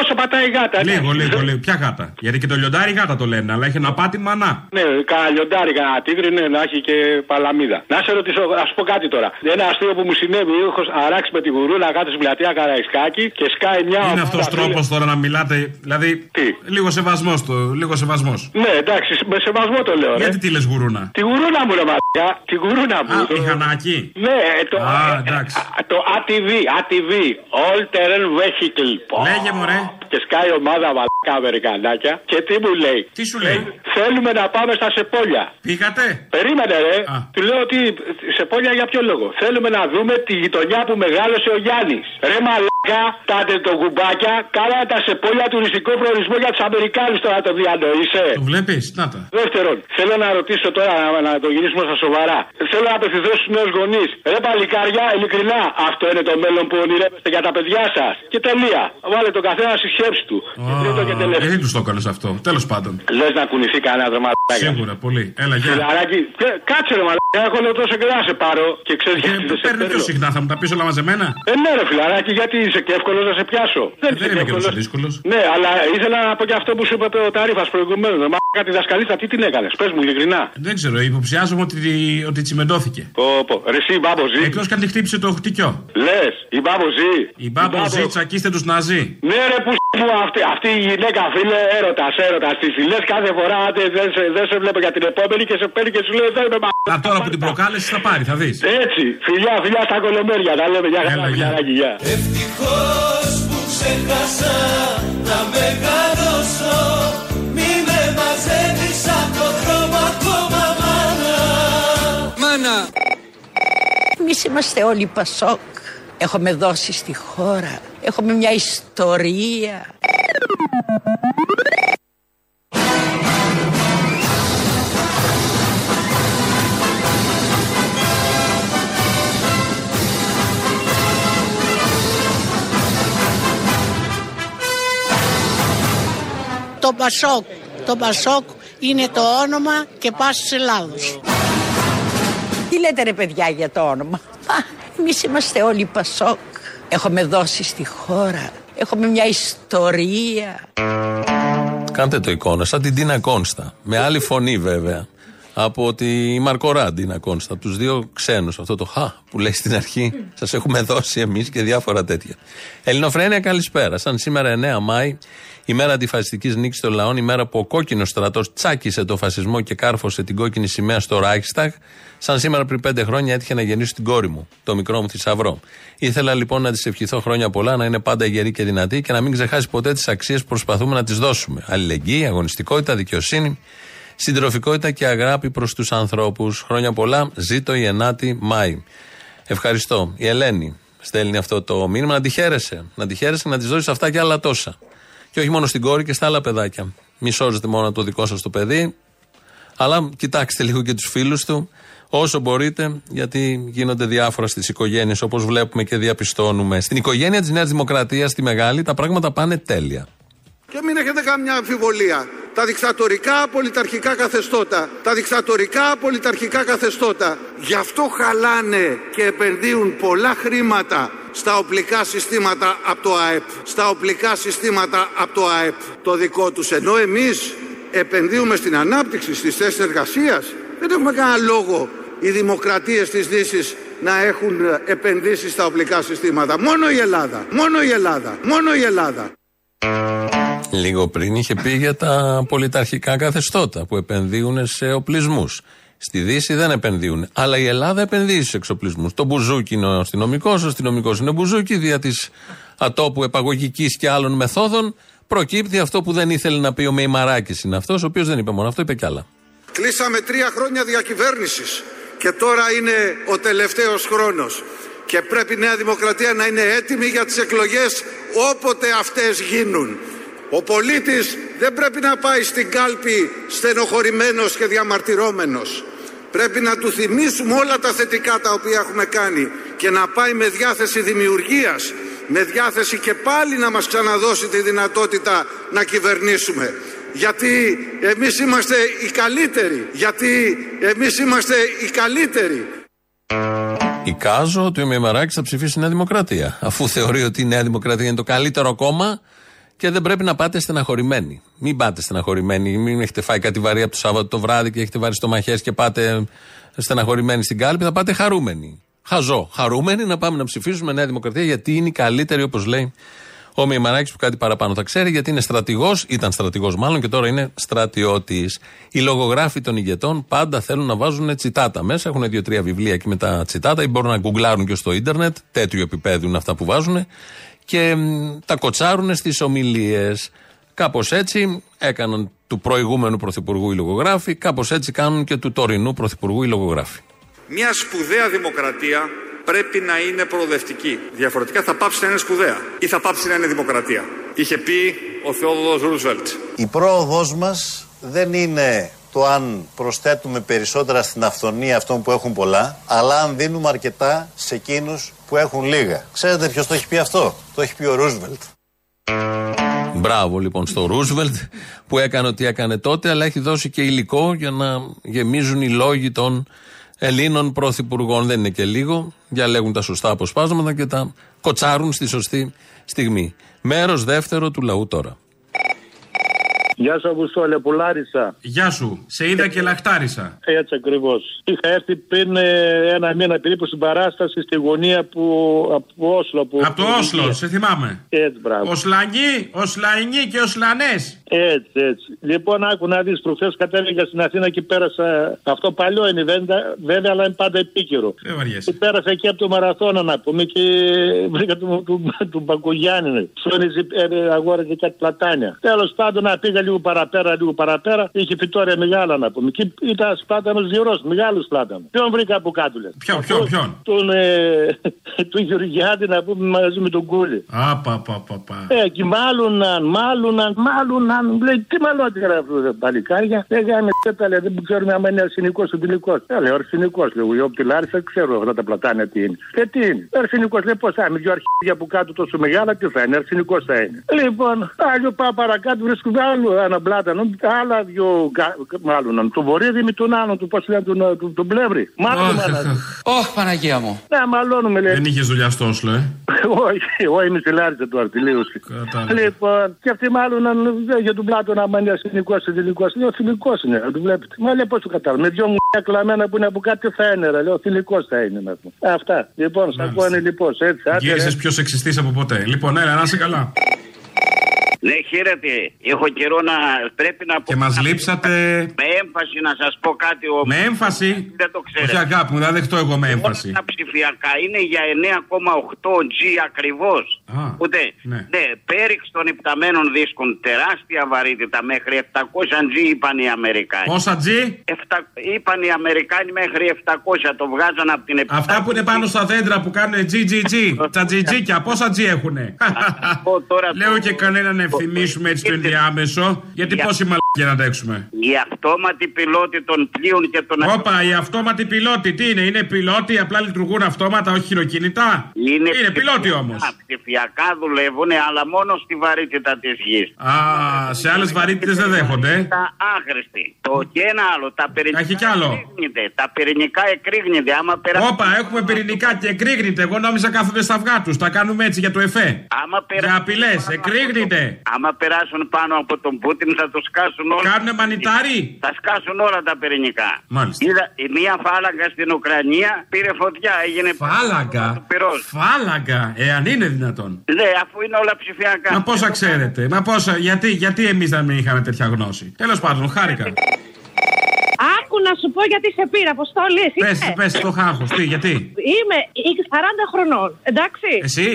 Όσο πατάει η γάτα. ναι. Λίγο, λίγο, λίγο. Ποια γάτα; Γιατί και το λιοντάρι γάτα το λένε, αλλά έχει ένα πάτημα να. Ναι, κανένα λιοντάρι, κανένα τίγρη, ναι, να έχει και παλαμίδα. Να σε ρωτήσω, ας σου πω κάτι τώρα. Ένα αστείο που μου συνέβη, έχω αράξει με τη γουρούλα κάτω στην πλατεία Καραϊσκάκη και σκάει μια. Είναι ομάδα αυτός φίλε- τρόπος τώρα να μιλάτε. Δηλαδή. Λίγο σεβασμός το. Λίγο σεβασμός. Ναι, εντάξει, με σεβασμό το λέω. Ρε. Γιατί τι λες γουρούνα; Τη γουρούνα μου, ρε μαλάκα. Τη γουρούνα μου. Α, η Χανάκη. Ναι, Ναι, ε, το, Α, ε, εντάξει. ε, το ATV, ATV, All Terrain Vehicle. Πω. Λέγε μωρέ. Και σκάει ομάδα μαλακά Αμερικανάκια και τι μου λέει; Τι σου λέει; Θέλουμε να πάμε στα Σεπόλια. Πήγατε; Περίμενε ρε. Του λέω ότι Σεπόλια για ποιο λόγο; Θέλουμε να δούμε τη γειτονιά που μεγάλωσε ο Γιάννης. Ρε μαλακά, τάτε το κουμπάκια, κάνανε τα Σεπόλια τουριστικό προορισμό για τους Αμερικάνους τώρα το διανοείσαι. Το βλέπεις, να τα. Δεύτερον, θέλω να ρωτήσω τώρα να, να το γυρίσουμε στα σοβαρά. Θέλω να απευθυνθώ στους νέους γονείς. Ρε παλικάρια, ειλικρινά, αυτό είναι το μέλλον που ονειρεύεστε για τα παιδιά σας. Και τελεία. Βάλε τον καθένα στη σκέψη του. Και τρίτο και τελευταίο. Γιατί τους το έκανες αυτό; Τέλος πάντων. Λες να κουνηθεί κανένα δρομάτια. Σίγουρα, πολύ. Έλα, γεια. Φιλαράκι, κα- κάτσε ρε μαλάκα, έχω λέω τόσο καιρό να σε πάρω και ξέρεις γιατί δεν σε Παίρνει πιο θέλω. συχνά, θα μου τα πεις όλα μαζεμένα; Ε, ναι, ρε φιλαράκι, γιατί είσαι και εύκολος να σε πιάσω. Δεν είσαι είμαι και εύκολος. τόσο δύσκολος. Ναι, αλλά ήθελα να πω και αυτό που σου είπε ο Ταρίφα προηγουμένως. Μα κάτι δασκαλίτσα, τι την έκανες, πες μου ειλικρινά. Δεν ξέρω, υποψιάζομαι ότι, ότι τσιμεντώθηκε. Πω, πω. Ρε, εσύ, η μπάμπο ζει. Εκτός και αν τη χτύπησε το χτυκιό. Λες, η μπάμπο ζει. Η μπάμπο ζει, τσακίστε τους ναζί. Ναι, ρε, που μου αυτή, αυτή η γυναίκα, φίλε, έρωτας, έρωτας. Τη λες κάθε φορά, άντε, δεν σε, δεν σε βλέπω για την επόμενη και σε παίρνει και σου λέει εδώ είμαι μα. Α, τώρα που την προκάλεσες θα πάρει, θα δεις. Έτσι, φιλιά, φιλιά στα κολομέρια, τα λέμε για χαρά, φιλιαράκι, γεια. Ευτυχώς που ξέχασα να μεγαλώσω Μη με μαζεύεις απ' το δρόμο ακόμα μάνα Μάνα! Εμείς είμαστε όλοι Πασόκ. Έχουμε δώσει στη χώρα. Έχουμε μια ιστορία. Το Πασόκ. Το Πασόκ είναι το όνομα και πάσης Ελλάδος. Τι λέτε ρε παιδιά για το όνομα; Α, εμείς είμαστε όλοι Πασόκ. Έχουμε δώσει στη χώρα. Έχουμε μια ιστορία. Κάντε το εικόνα, σαν την Τίνα Κόνστα. Με άλλη φωνή βέβαια. Από τη Μαρκορά Τίνα Κόνστα. Τους δύο ξένους. Αυτό το χα που λέει στην αρχή. Σας έχουμε δώσει εμείς και διάφορα τέτοια. Ελληνοφρένια, καλησπέρα. Σαν σήμερα 9 Μάη, η μέρα αντιφασιστικής νίκης των λαών, η μέρα που ο κόκκινος στρατός τσάκισε το φασισμό και κάρφωσε την κόκκινη σημαία στο Ράιχσταγ, σαν σήμερα πριν πέντε χρόνια έτυχε να γεννήσω την κόρη μου, το μικρό μου θησαυρό. Ήθελα λοιπόν να της ευχηθώ χρόνια πολλά, να είναι πάντα γερή και δυνατή και να μην ξεχάσει ποτέ τις αξίες που προσπαθούμε να της δώσουμε. Αλληλεγγύη, αγωνιστικότητα, δικαιοσύνη, συντροφικότητα και αγάπη προς τους ανθρώπους. Χρόνια πολλά, ζήτω η 9η Μάη. Ευχαριστώ. Η Ελένη στέλνει αυτό το μήνυμα να τη χαίρεσαι. Να τη χαίρεσαι να της δώσεις αυτά και άλλα τόσα. Και όχι μόνο στην κόρη και στα άλλα παιδάκια. Μη σώζετε μόνο το δικό σας το παιδί, αλλά κοιτάξτε λίγο και τους φίλους του όσο μπορείτε, γιατί γίνονται διάφορα στις οικογένειες όπως βλέπουμε και διαπιστώνουμε. Στην οικογένεια της Νέας Δημοκρατίας, στη Μεγάλη, τα πράγματα πάνε τέλεια. Και μην έχετε καμιά αμφιβολία. Τα δικτατορικά πολιταρχικά καθεστώτα, τα δικτατορικά πολιταρχικά καθεστώτα, γι' αυτό χαλάνε και επενδύουν πολλά χρήματα στα οπλικά συστήματα από το ΑΕΠ. Στα οπλικά συστήματα από το ΑΕΠ το δικό τους. Ενώ εμείς επενδύουμε στην ανάπτυξη, στις θέσεις εργασίας. Δεν έχουμε κανένα λόγο οι δημοκρατίες της Δύσης να έχουν επενδύσεις στα οπλικά συστήματα. Μόνο η Ελλάδα. Μόνο η Ελλάδα. Μόνο η Ελλάδα. Λίγο πριν είχε πει για τα πολιταρχικά καθεστώτα που επενδύουν σε οπλισμούς. Στη Δύση δεν επενδύουν. Αλλά η Ελλάδα επενδύει σε εξοπλισμούς. Το μπουζούκι είναι ο αστυνομικός, ο αστυνομικός είναι μπουζούκι. Δια της ατόπου επαγωγικής και άλλων μεθόδων προκύπτει αυτό που δεν ήθελε να πει ο Μεϊμαράκης. Είναι αυτός, ο οποίος δεν είπε μόνο αυτό, είπε κι άλλα. Κλείσαμε τρία χρόνια διακυβέρνησης και τώρα είναι ο τελευταίος χρόνος. Και πρέπει η Νέα Δημοκρατία να είναι έτοιμη για τις εκλογές όποτε αυτές γίνουν. Ο πολίτης δεν πρέπει να πάει στην κάλπη στενοχωρημένος και διαμαρτυρόμενος. Πρέπει να του θυμίσουμε όλα τα θετικά τα οποία έχουμε κάνει και να πάει με διάθεση δημιουργίας, με διάθεση και πάλι να μας ξαναδώσει τη δυνατότητα να κυβερνήσουμε. Γιατί εμείς είμαστε οι καλύτεροι. Γιατί εμείς είμαστε οι καλύτεροι. Εικάζω ότι ο Μεϊμαράκη θα ψηφίσει Νέα Δημοκρατία. Αφού θεωρεί ότι η Νέα Δημοκρατία είναι το καλύτερο κόμμα και δεν πρέπει να πάτε στεναχωρημένοι. Μην πάτε στεναχωρημένοι. Μην έχετε φάει κάτι βαρύ από το Σάββατο το βράδυ και έχετε βάλει στο μαχέ και πάτε στεναχωρημένοι στην κάλπη. Θα πάτε χαρούμενοι. Χαζό. Χαρούμενοι να πάμε να ψηφίσουμε Νέα Δημοκρατία γιατί είναι η καλύτερη, όπως λέει Ο Μημαράκη που κάτι παραπάνω θα ξέρει γιατί είναι στρατηγός, ήταν στρατηγός μάλλον και τώρα είναι στρατιώτης. Οι λογογράφοι των ηγετών πάντα θέλουν να βάζουν τσιτάτα μέσα. Έχουν δύο-τρία βιβλία εκεί με τα τσιτάτα ή μπορούν να γκουγκλάρουν και στο ίντερνετ. Τέτοιου επίπεδου είναι αυτά που βάζουν. Και μ, τα κοτσάρουν στις ομιλίες. Κάπως έτσι έκαναν του προηγούμενου πρωθυπουργού οι λογογράφοι, κάπως έτσι κάνουν και του τωρινού πρωθυπουργού οι λογογράφοι. Μια σπουδαία δημοκρατία πρέπει να είναι προοδευτική. Διαφορετικά θα πάψει να είναι σπουδαία ή θα πάψει να είναι δημοκρατία. Είχε πει ο Θεόδωρος Ρούσβελτ. Η πρόοδός μας δεν είναι το αν προσθέτουμε περισσότερα στην αυθονία αυτών που έχουν πολλά, αλλά αν δίνουμε αρκετά σε εκείνους που έχουν λίγα. Ξέρετε ποιος το έχει πει αυτό; Το έχει πει ο Ρούσβελτ. Μπράβο λοιπόν στο Ρούσβελτ που έκανε ό,τι έκανε τότε, αλλά έχει δώσει και υλικό για να γεμίζουν οι λόγοι των Ελλήνων πρωθυπουργών. Δεν είναι και λίγο. Διαλέγουν τα σωστά αποσπάσματα και τα κοτσάρουν στη σωστή στιγμή. Μέρος δεύτερο του λαού τώρα. Γεια σου, Αποστόλε, πουλάρισα. Γεια σου. Σε είδα και λαχτάρισα. Έτσι ακριβώς. Είχα έρθει πριν ε, ένα μήνα περίπου στην παράσταση στη γωνία που, από Όσλο. Που, Από το Όσλο, σε θυμάμαι. Έτσι, μπράβο. Οσλανοί, Οσλανοί και Οσλανέ. Έτσι, έτσι. Λοιπόν, άκου να δεις, προχθές κατέβηκα στην Αθήνα και πέρασα. Αυτό παλιό είναι βέβαια, βέβαια αλλά είναι πάντα επίκαιρο. Δεν βαριέσαι. Και πέρασα εκεί από το μαραθώνα να πούμε και βρήκα του, του, του Μπακογιάννη. Ψώνιζε, ε, αγόραζε κάτι πλατάνια. Τέλος πάντων, να πήγα λίγο παραπέρα, λίγο παραπέρα. Είχε φυτόρια μεγάλα να πούμε. Και ήταν σπάτανο γυρό, μεγάλος πλάτανος. Ποιον βρήκα από κάτω, λες. Ποιον, ποιον, ποιον; Τον, ε, του Γεωργιάδη να πούμε μαζί με τον Κούλι. Α, πα, πα, πα, πα. Ε, και μάλουναν, μάλουναν, μάλουναν. Λέει, τι μαλώτη γράφει τα παλικάρια. Δεν γάμε τέτα, λέει, δεν ξέρουμε αν είναι αρσενικός ή τυλικό. Ε, λέει, αρσενικός, λέει, εγώ από τη Λάρισα ξέρω αυτά τα πλατάνια τι είναι. Και τι είναι; Αρσενικός, λέει, πώς θα είναι, δυο αρχίδια που κάτω τόσο μεγάλα, τι θα είναι, αρσενικός θα είναι. Λοιπόν, άλλο πάω παρακάτω, βρίσκουμε άλλο ένα πλάτανο, άλλα δυο, κα- μάλλον, τον βορείδι με τον άλλον, του πώ λένε, τον, τον, τον πλεύρη. Μάλλον, Ωχ, Παναγία μου. ναι, μαλώνουμε, λέει. Δεν είχες δουλειά στο Όσλο, ε; Όχι, εγώ είμαι στη Λάρισα του αρτιλίωση. Κατάλαβα. Λοιπόν, και αυτοί μάλλον αν δεν για τον πλάτο να μείνει αστυνικό ή θηλυκό. Λέω θηλυκός είναι, να το βλέπετε. Μα λέει πώς το κατάλαβα. Με δυο μου κλαμμένα που είναι από κάτι τι θα είναι, ρε. Λέω θηλυκός θα είναι. Να πούμε. Αυτά. Λοιπόν, σα πω είναι λοιπόν. Έτσι, άντε, ρε. Γύρισε πιο σεξιστής από ποτέ. Λοιπόν, έλα, να είσαι καλά. Ναι, χαίρετε. Έχω καιρό να πρέπει να πω. Και μας λείψατε. Με έμφαση να σας πω κάτι. Ο... Με έμφαση; Δεν το ξέρω. Όχι, αγάπη μου, δεν θα δεχτώ εγώ με έμφαση. Τα ψηφιακά είναι για 9,8 G ακριβώ. Ούτε. ναι. Ναι, πέριξ των υπταμένων δίσκων τεράστια βαρύτητα μέχρι 700 G είπαν οι Αμερικάνοι. Πόσα G? Εφτα... Είπαν οι Αμερικάνοι μέχρι 700 το βγάζαν από την επιστήμη. Αυτά που είναι πάνω στα δέντρα που κάνουν GGG. Τα GG, πόσα G έχουνε; Λέω και κανέναν ευθυμίσουμε έτσι το ενδιάμεσο. Γιατί Για- πόση μαλακία να αντέξουμε. Η αυτόματη πιλότη των πλοίων και των Όπα, οι αυτόματοι πιλότοι τι είναι, είναι πιλότοι, απλά λειτουργούν αυτόματα, όχι χειροκίνητα; Είναι, Είναι πιλότοι όμως. Ψηφιακά δουλεύουν, αλλά μόνο στη βαρύτητα της γης. Α, σε άλλες βαρύτητες δεν δέχονται. ε. Τα άχρηστη. Το και ένα άλλο. Τα πυρηνικά Έχει κι άλλο. εκρήγνεται. Τα πυρηνικά εκρήγνεται. Άμα περάσει. Όπα, έχουμε πυρηνικά και εκρήγνεται. Εγώ νόμιζα κάθονται στα αυγά τους. Τα κάνουμε έτσι για το εφέ. Άμα Για απειλές, εκρήγνεται. Άμα περάσουν πάνω από τον Πούτιν θα το σκάσουν όλα. Κάνουνε μανιτάρι; Θα σκάσουν όλα τα πυρηνικά. Μάλιστα. Είδα, η μία φάλαγγα στην Ουκρανία πήρε φωτιά. Έγινε Φάλαγγα; Φάλαγγα, εάν είναι δυνατόν. Ναι, αφού είναι όλα ψηφιακά. Μα πόσα ξέρετε, μα πόσα, γιατί, γιατί εμείς δεν μην είχαμε τέτοια γνώση. Τέλος πάντων, χάρηκα. Άκου να σου πω γιατί σε πήρα, Αποστόλη. Εσύ Πες, είσαι. πες το χάχος, τι, γιατί; Είμαι 40 χρονών, εντάξει. Εσύ;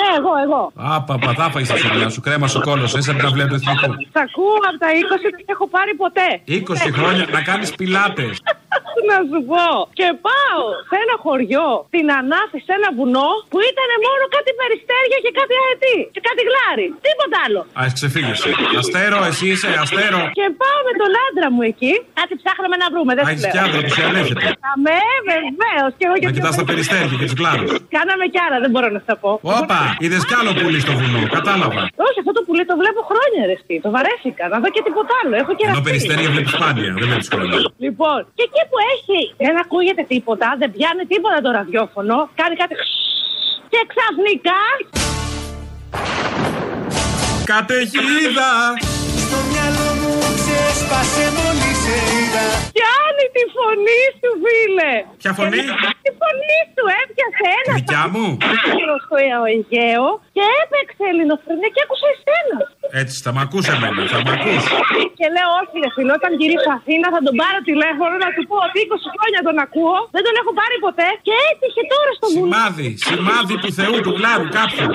Ναι, εγώ, εγώ. Άπα, πατά πάει στα φιλιά σου, κρέμα σου κόλος, είσαι από τα βλέπεις του εθνικού. Σ' ακούω από τα 20 δεν έχω πάρει ποτέ. 20 χρόνια να κάνεις πιλάτες. να σου πω. Και πάω σε ένα χωριό, την Ανάφη, σε ένα βουνό που ήταν μόνο κάτι περιστέρια και κάτι αετή. Και κάτι γλάρι. Τίποτα άλλο. Α, ξεφύγεσαι. Αστέρο, εσύ είσαι, αστέρο. Και πάω με τον άντρα μου εκεί. Κάτι ψάχναμε να βρούμε, δεν Α, σου έχει λέω. κι άντρα που σε ανέχεται. Αμέ, βεβαίως. Και εγώ Να γιατί. κοιτάς τα περιστέρια και τους κλάδους. Κάναμε κι άλλα, δεν μπορώ να στα πω. Όπα, είδες κι άλλο πουλί στο βουνό, κατάλαβα. Όχι, αυτό το πουλί το βλέπω χρόνια ρε εσύ. Το βαρέθηκα. Να δω και τίποτα άλλο. Έχω και Ενώ ραφτεί. περιστέρια βλέπεις σπάνια, δεν βλέπεις χρόνια. Λοιπόν, και εκεί που έχει δεν ακούγεται τίποτα, δεν πιάνει τίποτα το ραδιόφωνο, κάνει κάτι και ξαφνικά Καταιγίδα! Στο μυαλό μου ξέσπασε μόλις σε είδα πιάνει τη τη φωνή σου, φίλε. Ποια φωνή; Και Τη φωνή σου έπιασε ένα. Δικιά μου; ταμείο στο Αιγαίο και έπαιξε ελληνοφρενία και άκουσα εσένα. Έτσι, θα μ' ακούς εμένα, θα μ' ακούς. Και λέω, Όχι, ρε φίλε, όταν γυρίσω Αθήνα θα τον πάρω τηλέφωνο να του πω ότι 20 χρόνια τον ακούω. Δεν τον έχω πάρει ποτέ και έτυχε τώρα στο βουλή. Σημάδι, σημάδι του Θεού, του γλάρου κάποιου.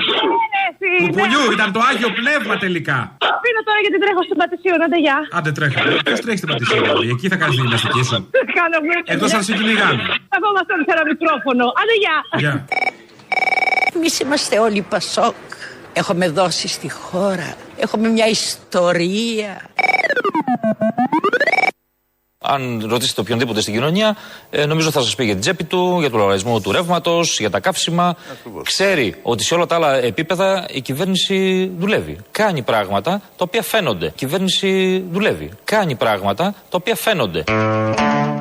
Του πουλιού, ήταν το Άγιο Πνεύμα τελικά. Πίνω τώρα γιατί τρέχω στην Πατησίων, άντε γεια. Άντε τρέχω. Ποιο τρέχεις στην πατησία, δηλαδή, εκεί θα κάνεις τη γυμναστική σου; Κάνω Εδώ σαν σε κυνηγάνε. Καθόμαστε όλοι σε ένα μικρόφωνο. Άντε γεια. Γεια. Εμείς είμαστε όλοι Πασόκ. Έχουμε δώσει στη χώρα. Έχουμε μια ιστορία. Αν ρωτήσετε οποιονδήποτε στην κοινωνία, ε, νομίζω θα σας πει για την τσέπη του, για τον λογαριασμό του ρεύματος, για τα καύσιμα. Ξέρει ότι σε όλα τα άλλα επίπεδα η κυβέρνηση δουλεύει. Κάνει πράγματα τα οποία φαίνονται. Η κυβέρνηση δουλεύει. Κάνει πράγματα τα οποία φαίνονται.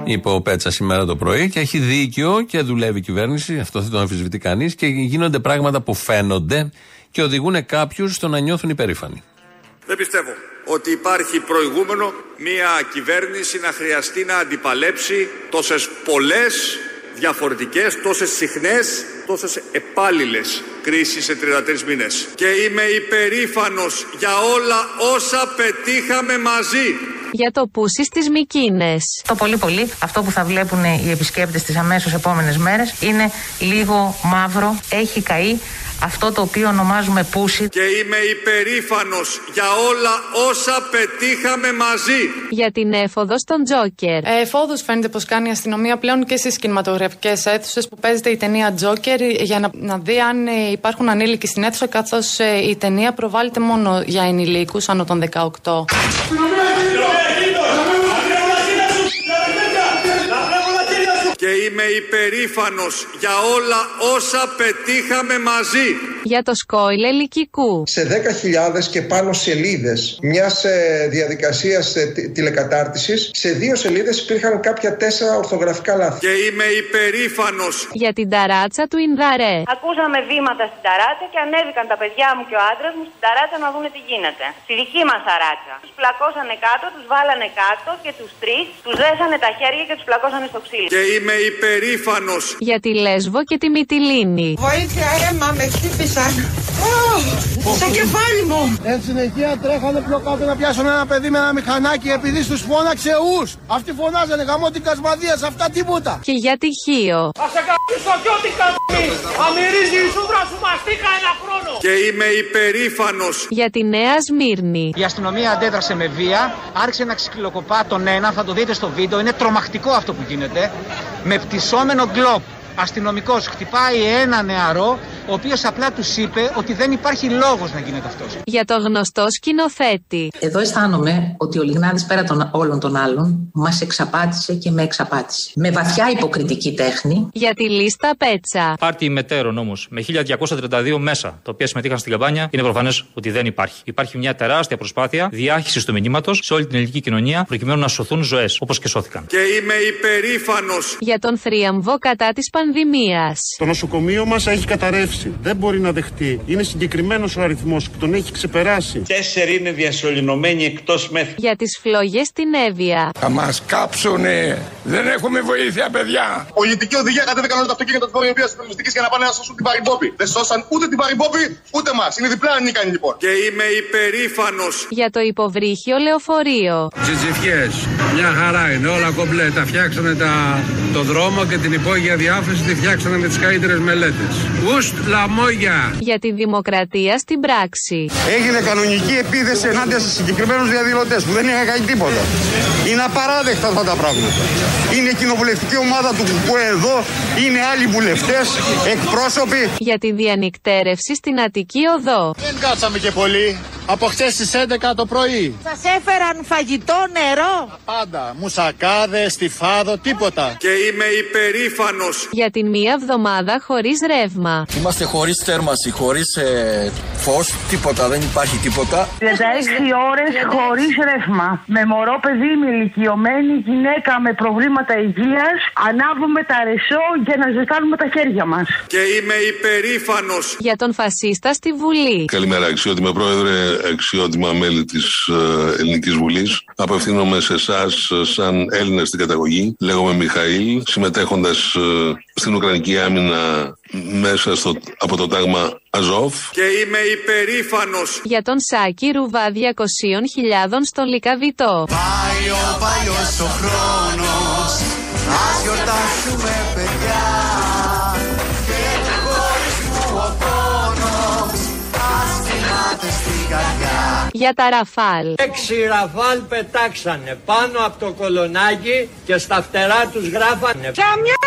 Είπε ο Πέτσα σήμερα το πρωί και έχει δίκιο και δουλεύει η κυβέρνηση. Αυτό δεν το αμφισβητεί κανείς. Και γίνονται πράγματα που φαίνονται και οδηγούν κάποιους στο να νιώθουν υπερήφανοι. Δεν πιστεύω ότι υπάρχει προηγούμενο μια κυβέρνηση να χρειαστεί να αντιπαλέψει τόσες πολλές διαφορετικές, τόσες συχνές, τόσες επάλληλες κρίσεις σε 33 μήνες. Και είμαι υπερήφανος για όλα όσα πετύχαμε μαζί. Για το πούσι στις Μικίνες. Το πολύ πολύ αυτό που θα βλέπουν οι επισκέπτες τις αμέσως επόμενες μέρες είναι λίγο μαύρο, έχει καεί αυτό το οποίο ονομάζουμε πούσι. Και είμαι υπερήφανος για όλα όσα πετύχαμε μαζί. Για την έφοδο στον Τζόκερ. Ε, Εφόδους φαίνεται πως κάνει η αστυνομία πλέον και στις κινηματογραφικές αίθουσες που παίζεται η ταινία Τζόκερ για να, να δει αν ε, υπάρχουν ανήλικοι στην αίθουσα, καθώς η ταινία προβάλλεται μόνο για ενηλίκους άνω των 18. Και είμαι υπερήφανος για όλα όσα πετύχαμε μαζί. Για το σκόιλε λυκικού. σε 10.000 και πάνω σελίδες μιας ε, διαδικασίας ε, τη- τηλεκατάρτισης σε δύο σελίδες υπήρχαν κάποια τέσσερα ορθογραφικά λάθη. Και είμαι υπερήφανος Για την ταράτσα του Ινδαρέ. Ακούσαμε βήματα στην ταράτσα και ανέβηκαν τα παιδιά μου και ο άντρας μου στην ταράτσα να δούνε τι γίνεται. Στη δική μας ταράτσα. Τους πλακώσανε κάτω, τους βάλανε κάτω και τους τρεις τους δέσανε τα χέρια και τους πλακώσανε στο ξύλο. Και είμαι υπερήφανος Για τη Λέσβο και τη Μυτιλίνη. Βοήθεια, αίμα, με χτύπησαν. Ω, Στο κεφάλι μου. Εν συνεχεία τρέχανε πιο κάτω να πιάσουν ένα παιδί με ένα μηχανάκι επειδή στους φώναξε ους. Αυτοί φωνάζανε γαμώ την κασμαδίας σε αυτά τίποτα. Και για τη Χίο. Θα σε καμπήσω κι ό,τι καμπείς. Αμυρίζει η σούδρα σου μαστίκα ένα χρόνο. Και είμαι υπερήφανος Για τη Νέα Σμύρνη. Η αστυνομία αντέδρασε με βία, άρχισε να ξυλοκοπά τον ένα, θα το δείτε στο βίντεο, είναι τρομακτικό αυτό που γίνεται. Με πτυσσόμενο γκλόπ. Αστυνομικός χτυπάει ένα νεαρό, ο οποίος απλά τους είπε ότι δεν υπάρχει λόγος να γίνεται αυτός. Για το γνωστό σκηνοθέτη. Εδώ αισθάνομαι ότι ο Λιγνάδης πέρα των όλων των άλλων μας εξαπάτησε και με εξαπάτησε. Με βαθιά υποκριτική τέχνη Για τη λίστα Πέτσα. Πάρτι μετέρων όμως με 1232 μέσα τα οποία συμμετείχαν στην καμπάνια είναι προφανές ότι δεν υπάρχει. Υπάρχει μια τεράστια προσπάθεια διάχυσης του μηνύματος σε όλη την ελληνική κοινωνία προκειμένου να σωθούν ζωές όπως και σώθηκαν. Και είμαι υπερήφανος Για τον θρίαμβο κατά της πανδημίας. Το νοσοκομείο μας έχει καταρρεύσει. Δεν μπορεί να δεχτεί. Είναι συγκεκριμένος ο αριθμός και τον έχει ξεπεράσει. Τέσσερι είναι διασωληνωμένοι εκτός μέθη. Για τις φλόγες στην Εύβοια. Θα μας κάψουνε. Δεν έχουμε βοήθεια, παιδιά. Πολιτική οδηγία κατέβηκαν όλα τα αυτοκίνητα τη Βόρεια Βία Περιοριστική για να πάνε να σώσουν την Παρυμπόπη. Δεν σώσαν ούτε την Παρυμπόπη ούτε μας. Είναι διπλά ανίκανοι λοιπόν. Και είμαι υπερήφανος Για το υποβρύχιο λεωφορείο. Τζιτζιφιές, μια χαρά είναι, όλα κομπλέ. Τα φτιάξανε τα, το δρόμο και την υπόγεια διάφραση τη φτιάξανε με τις καλύτερες μελέτες. Ουστ λαμόγια. Για τη δημοκρατία στην πράξη. Έγινε κανονική επίθεση ενάντια σε συγκεκριμένους διαδηλωτές που δεν είχαν κάνει τίποτα. Είναι απαράδεκτα αυτά τα πράγματα. Είναι η κοινοβουλευτική ομάδα του ΚΚΕ εδώ, είναι άλλοι βουλευτές, εκπρόσωποι. Για τη διανυκτέρευση στην Αττική Οδό. Δεν κάτσαμε και πολύ. Από χτες στις 11 το πρωί. Σας έφεραν φαγητό, νερό; Πάντα. Μουσακάδες, στιφάδο, τίποτα. Και είμαι υπερήφανος Για την μία εβδομάδα χωρίς ρεύμα. Είμαστε χωρίς θέρμαση, χωρίς ε, φως, τίποτα, δεν υπάρχει τίποτα. 36 ώρες χωρίς ρεύμα. Με μωρό παιδί, με ηλικιωμένη γυναίκα με προβλήματα υγείας. Ανάβουμε τα ρεσό για να ζεστάνουμε τα χέρια μας. Και είμαι υπερήφανος Για τον φασίστα στη Βουλή. Καλημέρα, αξιότιμε πρόεδρε. αξιότιμα μέλη της ε, Ελληνικής Βουλής. Απευθύνομαι σε εσάς, σαν Έλληνα στην καταγωγή. Λέγομαι Μιχαήλ, συμμετέχοντας στην Ουκρανική άμυνα μέσα στο, από το τάγμα Αζόφ. Και είμαι υπερήφανος Για τον Σάκη Ρουβά 200.000 στον Λικαβιτό. Πάει ο παλιός ο χρόνος Ας γιορτάσουμε παιδιά Και του χωρισμού ο πόνος Ας κοιμάται στην καρδιά Για τα Ραφάλ. Έξι ραφάλ πετάξανε πάνω από το κολονάκι και στα φτερά τους γράφανε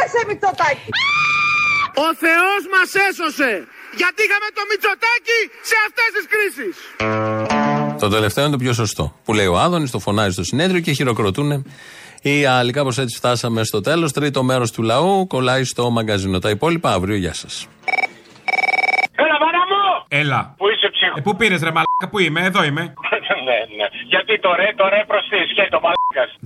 Καμιάσαι Μητσοτάκη Ο Θεός μας έσωσε γιατί είχαμε το Μητσοτάκη σε αυτές τις κρίσεις Το τελευταίο είναι το πιο σωστό. Που λέει ο Άδωνης, το φωνάζει στο συνέδριο και χειροκροτούν οι άλλοι. Κάπως έτσι φτάσαμε στο τέλος. Τρίτο μέρος του λαού κολλάει στο μαγκαζίνο. Τα υπόλοιπα αύριο. Γεια σας. Έλα, μάνα μου! Έλα. Πού είσαι ψυχο. Ε, πού πήρες ρε μαλάκα, πού είμαι, εδώ είμαι. ναι, ναι. Γιατί το ρε, το ρε προς τη σκέτο, μαλάκας.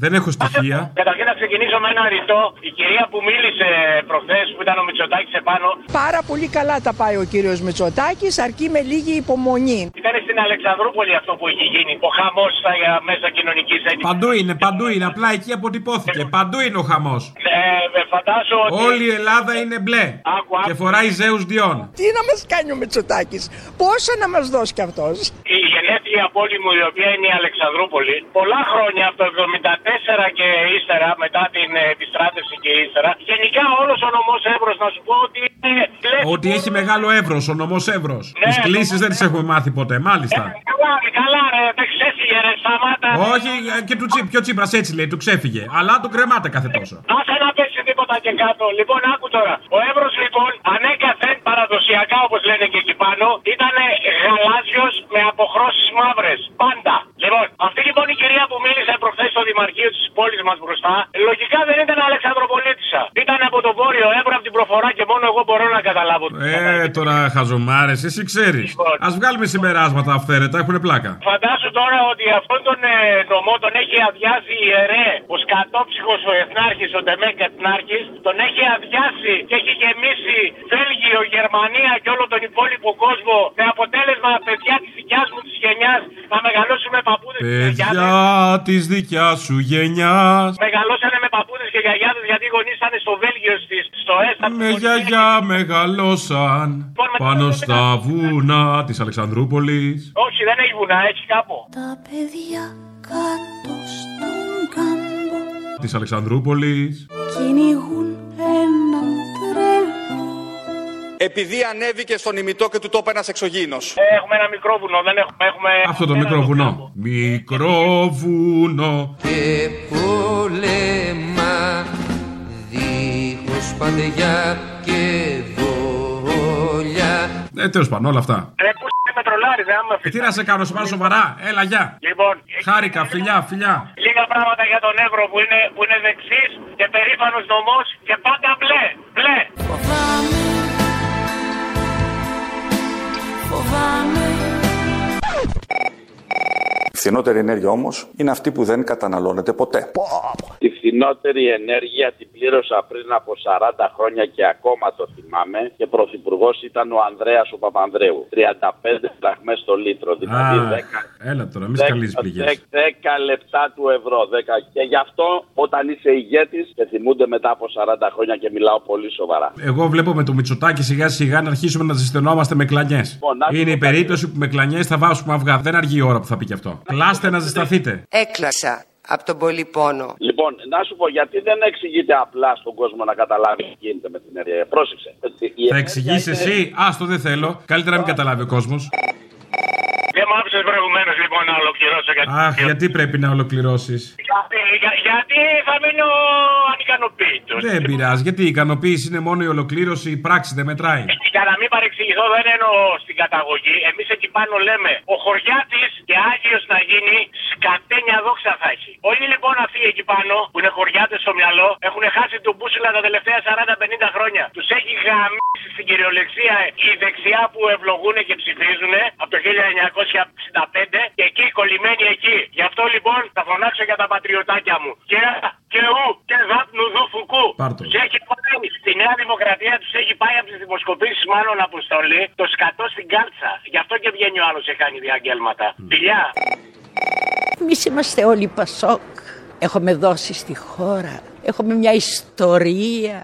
Δεν έχω στοιχεία. Καταρχήν να ξεκινήσω με ένα ρητό. Η κυρία που μίλησε προχθές που ήταν ο Μητσοτάκης επάνω. Πάρα πολύ καλά τα πάει ο κύριος Μητσοτάκης, αρκεί με λίγη υπομονή. Ήταν στην Αλεξανδρούπολη αυτό που είχε γίνει. Ο χαμός στα μέσα κοινωνικής έντυπης. Παντού είναι, παντού είναι. Απλά εκεί αποτυπώθηκε. Παντού είναι ο χαμός. Ε, ε, φαντάζω ότι... Όλη η Ελλάδα είναι μπλε. Άκου, άκου. Και φοράει Ζέους Διόν. Τι να μας κάνει ο Μητσοτάκης, πόσα να μας δώσει κι αυτός; Η γενέθλια πόλη μου, η οποία είναι η Αλεξανδρούπολη, πολλά χρόνια από το 74 και ύστερα, μετά την ε, επιστράτευση και ύστερα, γενικά όλος ο νομός Εύρος, να σου πω ότι είναι. Ότι έχει μεγάλο εύρος, ο νομός εύρος. Ναι, Τις κλήσεις δεν τις έχουμε μάθει ποτέ, μάλιστα. Καλά, καλά, ρε, δεν ξέφυγε, ρε, σταμάτα. Όχι, ε, και του Τσίπ, και ο Τσίπρας έτσι λέει, του ξέφυγε. Αλλά του κρεμάται κάθε τόσο. Άσε να πέσει τίποτα και κάτω. Λοιπόν, άκου τώρα. Ο Εύρος, λοιπόν, ανέκαθεν παραδοσιακά, όπως λένε και εκεί πάνω, ήταν γαλάζιος με αποχρώσεις μαύρες. Πάντα. Λοιπόν, αυτή λοιπόν η κυρία που μίλησε προχθές στο Δημαρχείο τη πόλη μα μπροστά, λογικά δεν ήταν Αλεξανδροπολίτησα. Ήταν από το βόρειο Εύρο, από την προφορά και μόνο εγώ μπορώ να καταλάβω. Ε, τώρα χαζομάρε, εσύ ξέρει. Α βγάλουμε συμπεράσματα αυθαίρετα, έχουν πλάκα. Φαντάσου τώρα ότι αυτόν τον ε, νομό τον έχει αδειάσει η ΕΡΕ, ο σκατόψυχο ο Εθνάρχη, ο Ντεμέκ Εθνάρχη, τον έχει αδειάσει και έχει γεμίσει Βέλγιο, Γερμανία και όλο τον υπόλοιπο κόσμο με αποτέλεσμα παιδιά τη δικιά μου τη γενιά να μεγαλώσουμε παππούδε και γιαγιάδες. Παιδιά τη δικιά σου γενιά. Μεγαλώσανε με παππούδες και γιαγιάδες γιατί οι γονείς ήταν στο Βέλγιο, στις, στο ΕΣΤΑ. Με γιαγιά μεγαλώσαν πάνω στα βούνα της Αλεξανδρούπολης. Όχι, δεν έχει βουνά, έχει κάπου. Τα παιδιά κάτω στον κάμπο Της Αλεξανδρούπολης. κυνηγούν έναν τρελό Επειδή ανέβηκε στον ημιτό και του τόπου ένας εξωγήινος. Ε, έχουμε ένα μικρό βουνό, δεν έχουμε. έχουμε Αυτό το μικρό βουνό. Μικρό βουνό. και πόλεμα δίχως παντεγιά και βόλια Ε, τέλος πάντων, όλα αυτά. Ρε, που με τρολάρι, δεν άμα Ε, τι να σε κάνω, σε πάρω σοβαρά. Έλα, γεια. Λοιπόν, Χάρηκα, φιλιά, φιλιά. λίγα πράγματα για τον Εύρο που είναι, που είναι δεξής και περήφανος νομός και πάντα μπλε. Μπλε. Φοβάμαι Φοβάμαι Η φθηνότερη ενέργεια όμως είναι αυτή που δεν καταναλώνεται ποτέ. Τη φθηνότερη ενέργεια την πλήρωσα πριν από 40 χρόνια και ακόμα το θυμάμαι και πρωθυπουργός ήταν ο Ανδρέας ο Παπανδρέου. 35 δραχμές το λίτρο. Δηλαδή Α, 10, Έλα τώρα, μη 10, σκαλείς πληγές. 10 λεπτά του ευρώ. 10. Και γι' αυτό όταν είσαι ηγέτης και θυμούνται μετά από 40 χρόνια και μιλάω πολύ σοβαρά. Εγώ βλέπω με το Μητσοτάκι σιγά σιγά να αρχίσουμε να ζεσθενόμαστε με κλανιές. Λοιπόν, να σου Είναι η πω κάτι. περίπτωση που με κλανιές θα βάσουμε αυγά. Δεν αργεί η ώρα που θα πει και αυτό. Κλάστε να ζεσταθείτε. Έκλασα από τον πολύ πόνο. Λοιπόν, να σου πω γιατί δεν εξηγείται απλά στον κόσμο να καταλάβει τι γίνεται με την ενέργεια. Πρόσεξε. Η Θα ενέργεια εξηγήσει είναι- εσύ. Άστο, δεν θέλω. Καλύτερα να μην καταλάβει ο κόσμος. Δεν μ' άφησες προηγουμένως λοιπόν να ολοκληρώσω γιατί. Αχ, γιατί πρέπει να ολοκληρώσεις; Γιατί, για- γιατί θα μείνω ανικανοποίητος. Δεν πειράζει. Γιατί η ικανοποίηση είναι μόνο η ολοκλήρωση, η πράξη δεν μετράει. Για να μην παρεξηγηθώ, δεν εννοώ στην καταγωγή. Εμείς εκεί πάνω λέμε ο χωριάτης και άγιος να γίνει σκατένια δόξα θα έχει. Όλοι λοιπόν αυτοί εκεί πάνω που είναι χωριάτες στο μυαλό έχουν χάσει τον μπούσουλα τα τελευταία 40-50 χρόνια. Τους έχει γαμίσει στην κυριολεξία η δεξιά που ευλογούν και ψηφίζουν από το 1965 και εκεί κολλημένοι εκεί. Γι' αυτό λοιπόν θα φωνάξω για τα πατριωτάκια μου. Και και ου και δάπνου δου φουκού. Πάρ' το. Και έχει πάρει Στη Νέα Δημοκρατία του έχει πάει από τι δημοσκοπήσει μάλλον αποστολή το σκατό στην κάλτσα. Γι' αυτό και βγαίνει ο άλλο και κάνει διαγγέλματα. Φιλιά. Εμεί είμαστε όλοι Πασόκ. Έχουμε δώσει στη χώρα. Έχουμε μια ιστορία.